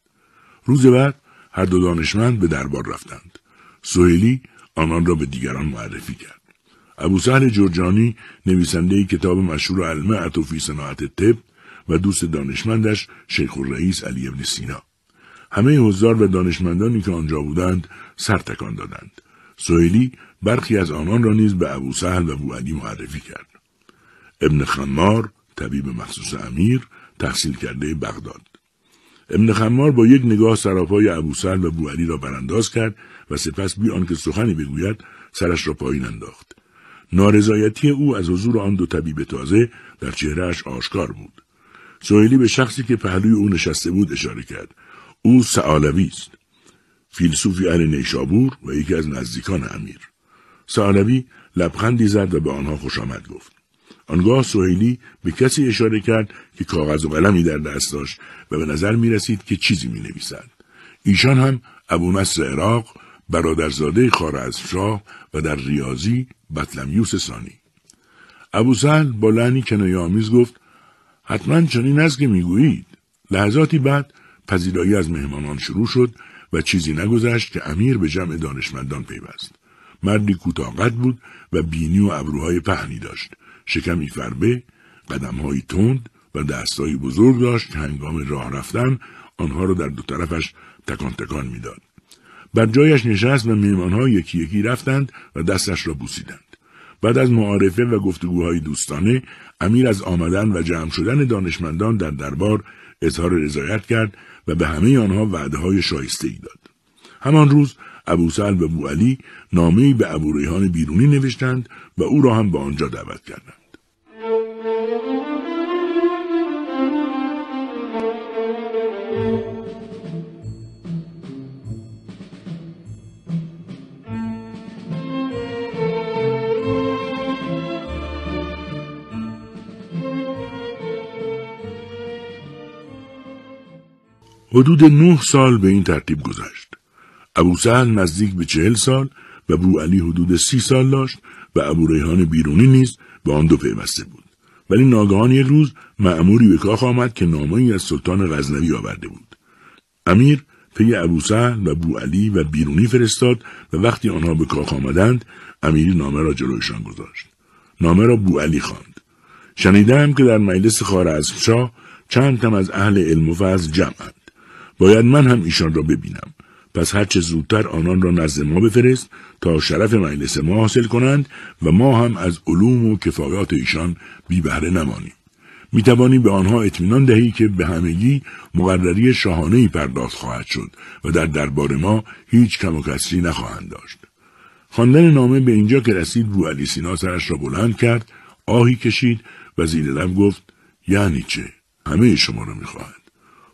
روز بعد هر دو دانشمند به دربار رفتند. سوهیلی آنان را به دیگران معرفی کرد. ابو سهل جرجانی نویسنده کتاب مشهور علمه فی صناعت طب و دوست دانشمندش شیخ الرئیس علی ابن سینا. همه حضار و دانشمندانی که آنجا بودند سر تکان دادند. سوهیلی برخی از آنان را نیز به ابو سهل و ابو علی معرفی کرد. ابن خمار طبیب مخصوص امیر تحصیل کرده بغداد. ابن خمار با یک نگاه سراپای ابو سهل و ابو علی را برانداز کرد و سپس بی آنکه سخنی بگوید سرش را پایین انداخت. نارضایتی او از حضور آن دو طبیب تازه در چهرهش آشکار بود. سوئیلی به شخصی که پهلوی او نشسته بود اشاره کرد. او سعالوی است. فیلسوفی اهل نیشابور و یکی از نزدیکان امیر. سعالوی لبخندی زد و به آنها خوش آمد گفت. آنگاه سوهیلی به کسی اشاره کرد که کاغذ و قلمی در دست داشت و به نظر می رسید که چیزی می نویسد. ایشان هم ابو نصر عراق برادرزاده شاه و در ریاضی بطلمیوس ثانی. ابو سهل با آمیز گفت حتما چنین است که می‌گویید لحظاتی بعد پذیرایی از مهمانان شروع شد و چیزی نگذشت که امیر به جمع دانشمندان پیوست مردی کوتاه بود و بینی و ابروهای پهنی داشت شکمی فربه قدمهایی تند و دستهایی بزرگ داشت که هنگام راه رفتن آنها را در دو طرفش تکان تکان می‌داد بر جایش نشست و مهمانها یکی یکی رفتند و دستش را بوسیدند بعد از معارفه و گفتگوهای دوستانه امیر از آمدن و جمع شدن دانشمندان در دربار اظهار رضایت کرد و به همه آنها وعده های شایسته ای داد. همان روز ابو سل و ابو علی نامه به ابو ریحان بیرونی نوشتند و او را هم به آنجا دعوت کردند. حدود نه سال به این ترتیب گذشت. ابو سهل نزدیک به چهل سال و ابو علی حدود سی سال داشت و ابو ریحان بیرونی نیز به آن دو پیوسته بود. ولی ناگهان یک روز معموری به کاخ آمد که نامه از سلطان غزنوی آورده بود. امیر پی ابو سهل و ابو علی و بیرونی فرستاد و وقتی آنها به کاخ آمدند امیری نامه را جلویشان گذاشت. نامه را بو علی خواند. شنیدم که در مجلس شاه چند تم از اهل علم و فضل جمعند. باید من هم ایشان را ببینم. پس هرچه زودتر آنان را نزد ما بفرست تا شرف مجلس ما حاصل کنند و ما هم از علوم و کفایات ایشان بی بهره نمانیم. می توانی به آنها اطمینان دهی که به همگی مقرری شاهانه پرداخت خواهد شد و در دربار ما هیچ کم و کسری نخواهند داشت. خواندن نامه به اینجا که رسید بو علی سینا سرش را بلند کرد، آهی کشید و زیر لب گفت یعنی چه؟ همه شما را می‌خواهد.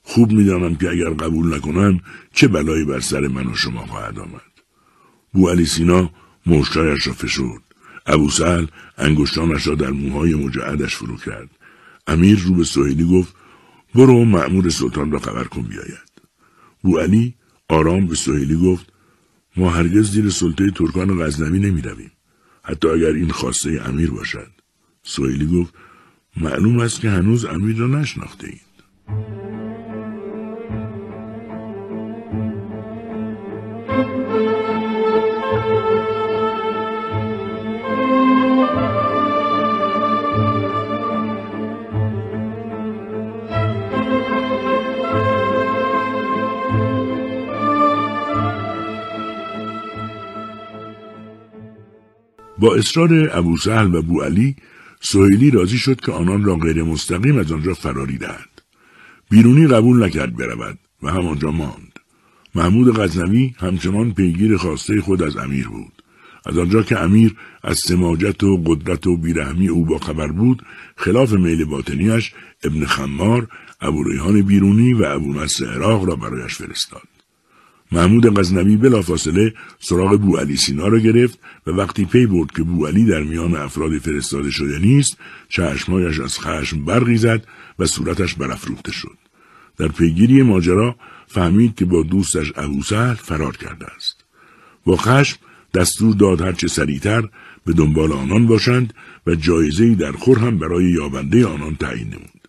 خوب می‌دانم که اگر قبول نکنم چه بلایی بر سر من و شما خواهد آمد. بو علی سینا مشتایش را فشرد. ابو سهل انگشتانش را در موهای مجعدش فرو کرد. امیر رو به سوهیلی گفت برو معمور سلطان را خبر کن بیاید. بو علی آرام به سوهیلی گفت ما هرگز زیر سلطه ترکان غزنوی نمی رویم. حتی اگر این خواسته امیر باشد. سوهیلی گفت معلوم است که هنوز امیر را نشناخته اید. با اصرار ابو سهل و ابو علی سهیلی راضی شد که آنان را غیر مستقیم از آنجا فراری دهند. بیرونی قبول نکرد برود و همانجا ماند. محمود غزنوی همچنان پیگیر خواسته خود از امیر بود. از آنجا که امیر از سماجت و قدرت و بیرحمی او با خبر بود خلاف میل باطنیش ابن خمار ابو ریحان بیرونی و ابو نصر عراق را برایش فرستاد محمود غزنوی بلافاصله سراغ بو علی سینا را گرفت و وقتی پی برد که بو علی در میان افراد فرستاده شده نیست چشمهایش از خشم برقی زد و صورتش برافروخته شد. در پیگیری ماجرا فهمید که با دوستش ابو سهل فرار کرده است. با خشم دستور داد هرچه سریعتر به دنبال آنان باشند و جایزهای در خور هم برای یابنده آنان تعیین نمود.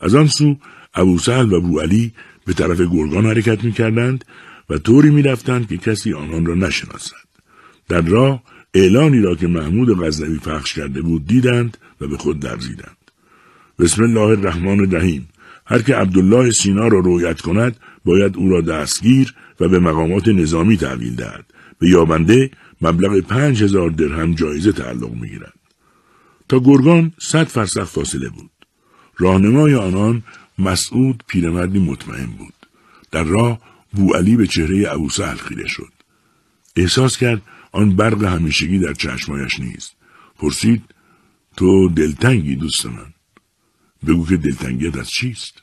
از آن سو ابو سهل و ابو علی به طرف گرگان حرکت می کردند و طوری می رفتند که کسی آنان را نشناسد. در راه اعلانی را که محمود غزنوی پخش کرده بود دیدند و به خود درزیدند. بسم الله الرحمن الرحیم. هر که عبدالله سینا را رویت کند باید او را دستگیر و به مقامات نظامی تحویل دهد. به یابنده مبلغ پنج هزار درهم جایزه تعلق می‌گیرد. تا گرگان صد فرسخ فاصله بود. راهنمای آنان مسعود پیرمردی مطمئن بود. در راه علی به چهره ابو سهل خیره شد. احساس کرد آن برق همیشگی در چشمایش نیست. پرسید تو دلتنگی دوست من؟ بگو که دلتنگیت از چیست؟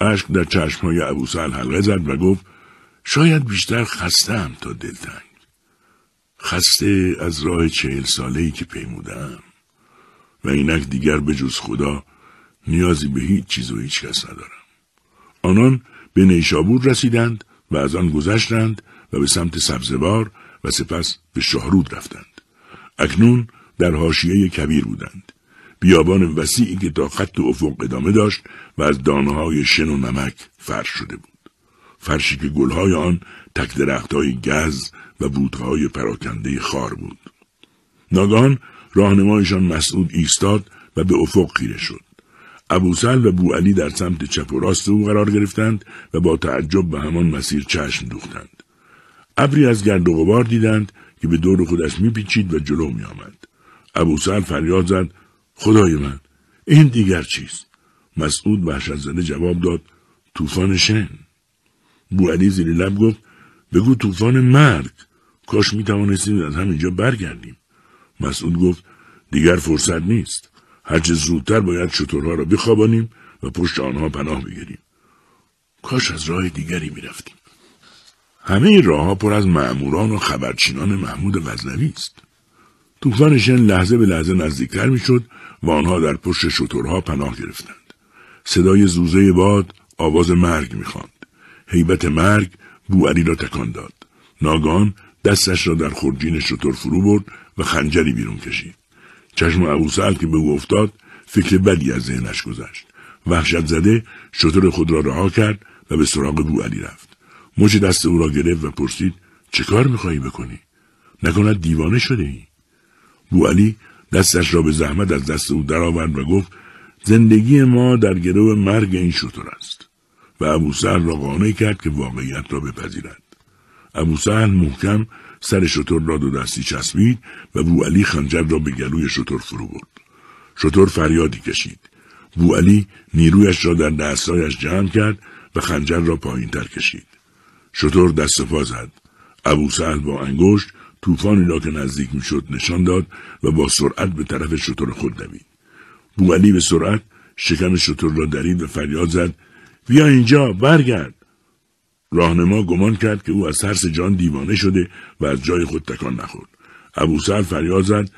اشک در چشمهای ابو سهل حلقه زد و گفت شاید بیشتر خستم تا دلتنگ. خسته از راه چهل سالهی که پیمودم و اینک دیگر به جز خدا نیازی به هیچ چیز و هیچ کس ندارم. آنان به نیشابور رسیدند و از آن گذشتند و به سمت سبزوار و سپس به شاهرود رفتند. اکنون در حاشیه کبیر بودند. بیابان وسیعی که تا خط افق ادامه داشت و از دانهای شن و نمک فرش شده بود. فرشی که گلهای آن تک درختهای گز و بودهای پراکنده خار بود. ناگان راهنمایشان مسعود ایستاد و به افق خیره شد. ابوسل و بو علی در سمت چپ و راست او قرار گرفتند و با تعجب به همان مسیر چشم دوختند. ابری از گرد و غبار دیدند که به دور خودش میپیچید و جلو میآمد. ابوسل فریاد زد خدای من این دیگر چیست؟ مسعود وحشت زده جواب داد طوفان شن. بو علی زیر لب گفت بگو طوفان مرگ کاش می توانستیم از همینجا برگردیم. مسعود گفت دیگر فرصت نیست. هرچه زودتر باید شطورها را بخوابانیم و پشت آنها پناه بگیریم. کاش از راه دیگری می‌رفتیم. همه راه پر از معموران و خبرچینان محمود غزنوی است. طوفان شن لحظه به لحظه نزدیکتر می‌شد و آنها در پشت شطورها پناه گرفتند. صدای زوزه باد آواز مرگ می‌خواند. حیبت مرگ بوعلی را تکان داد. ناگان دستش را در خورجین شطور فرو برد و خنجری بیرون کشید. چشم ابوسعد که به او افتاد فکر بدی از ذهنش گذشت. وحشت زده شطور خود را رها کرد و به سراغ بوعلی رفت. مچ دست او را گرفت و پرسید چه کار می‌خواهی بکنی؟ نکند دیوانه شده ای؟ بوعلی دستش را به زحمت از دست او درآورد و گفت زندگی ما در گرو مرگ این شطور است و ابو را قانع کرد که واقعیت را بپذیرد ابو محکم سر شطور را دو دستی چسبید و بو علی خنجر را به گلوی شطور فرو برد. شطور فریادی کشید. بو علی نیرویش را در دستایش جمع کرد و خنجر را پایین تر کشید. شطور دست پا زد. ابو سهل با انگشت طوفانی را که نزدیک می‌شد نشان داد و با سرعت به طرف شطور خود دوید. بو علی به سرعت شکم شطور را درید و فریاد زد بیا اینجا برگرد راهنما گمان کرد که او از ترس جان دیوانه شده و از جای خود تکان نخورد. ابو سعد فریاد زد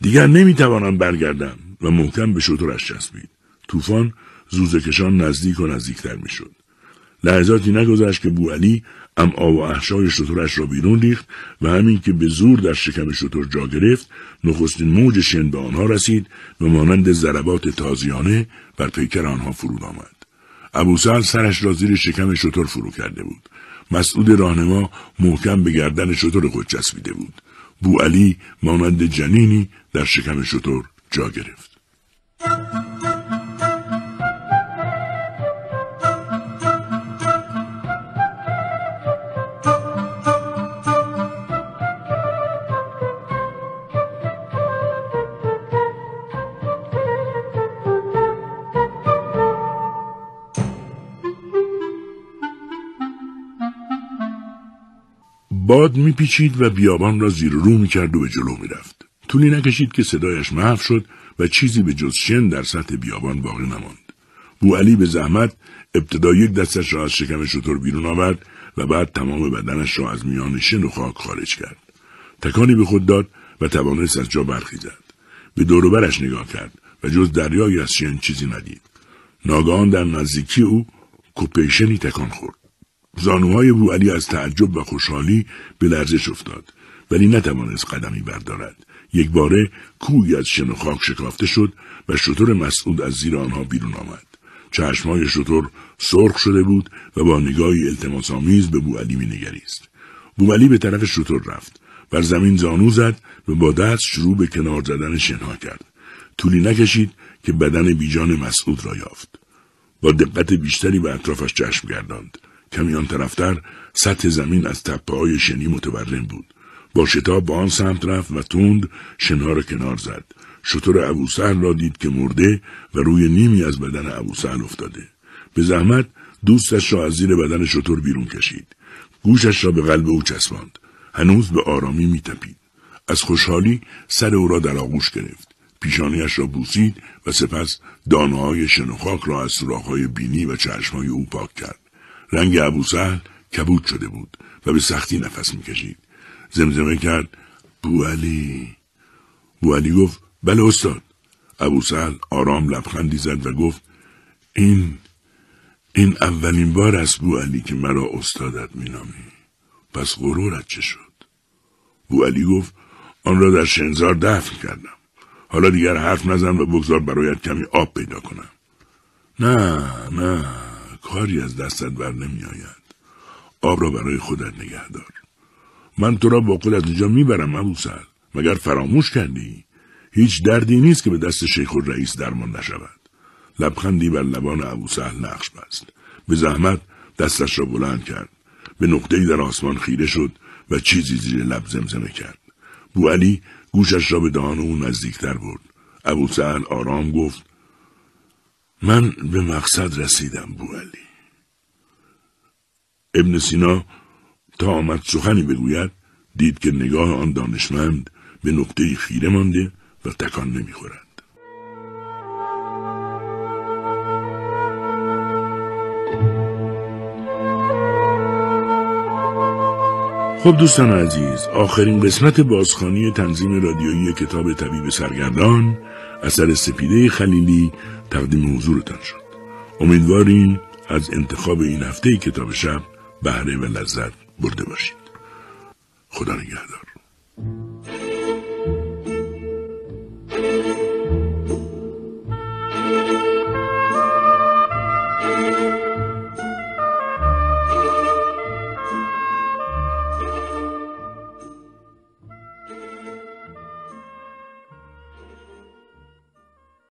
دیگر نمی‌توانم برگردم و محکم به شطورش چسبید. طوفان زوزکشان نزدیک و نزدیکتر می‌شد. لحظاتی نگذشت که بو علی ام و احشای شطورش را بیرون ریخت و همین که به زور در شکم شطور جا گرفت نخستین موج شن به آنها رسید و مانند ضربات تازیانه بر پیکر آنها فرود آمد. ابوسر سرش را زیر شکم شطور فرو کرده بود. مسعود راهنما محکم به گردن شطور خود چسبیده بود. بو علی مانند جنینی در شکم شطور جا گرفت. باد میپیچید و بیابان را زیر رو می‌کرد و به جلو می‌رفت. طولی نکشید که صدایش محو شد و چیزی به جز شن در سطح بیابان باقی نماند. بو علی به زحمت ابتدا یک دستش را از شکم شطور بیرون آورد و بعد تمام بدنش را از میان شن و خاک خارج کرد. تکانی به خود داد و توانست از جا برخیزد. به دوروبرش نگاه کرد و جز دریایی از شن چیزی ندید. ناگهان در نزدیکی او کپیشنی تکان خورد. زانوهای بو علی از تعجب و خوشحالی به لرزش افتاد ولی نتوانست قدمی بردارد. یک باره کوی از شن و خاک شکافته شد و شطور مسعود از زیر آنها بیرون آمد. چشمهای شطور سرخ شده بود و با نگاهی التماس آمیز به بو علی مینگریست. بو علی به طرف شطور رفت. بر زمین زانو زد و با دست شروع به کنار زدن شنها کرد. طولی نکشید که بدن بیجان مسعود را یافت. با دقت بیشتری به اطرافش چشم گرداند. کمی آن طرفتر سطح زمین از تپه های شنی متورم بود. با شتاب به آن سمت رفت و تند شنها را کنار زد. شطور ابوسهل را دید که مرده و روی نیمی از بدن ابوسهل افتاده. به زحمت دوستش را از زیر بدن شطور بیرون کشید. گوشش را به قلب او چسباند. هنوز به آرامی میتپید. از خوشحالی سر او را در آغوش گرفت. پیشانیش را بوسید و سپس دانه های شنوخاک را از سراخهای بینی و چشمهای او پاک کرد. رنگ ابوسهل کبود شده بود و به سختی نفس می‌کشید. زمزمه کرد بوالی بوالی گفت بله استاد. ابوسهل آرام لبخندی زد و گفت این این اولین بار است بوالی که مرا استادت مینامی. پس غرورت چه شد؟ بوالی گفت آن را در شنزار دفن کردم. حالا دیگر حرف نزن و بگذار برایت کمی آب پیدا کنم. نه نه. کاری از دستت بر نمی آید آب را برای خودت نگه دار. من تو را با خود از اینجا می‌برم ابو مگر فراموش کردی؟ هیچ دردی نیست که به دست شیخ رئیس درمان نشود. لبخندی بر لبان ابو نقش بست. به زحمت دستش را بلند کرد. به نقطه‌ای در آسمان خیره شد و چیزی زیر لب زمزمه کرد. بو علی گوشش را به دهان او نزدیکتر برد. ابو آرام گفت من به مقصد رسیدم بو علی ابن سینا تا آمد سخنی بگوید دید که نگاه آن دانشمند به نقطه خیره مانده و تکان نمی‌خورد. خب دوستان عزیز آخرین قسمت بازخانی تنظیم رادیویی کتاب طبیب سرگردان اثر سپیده خلیلی تقدیم حضورتان شد. امیدواریم از انتخاب این هفته کتاب شب بهره و لذت برده باشید. خدا نگهدار.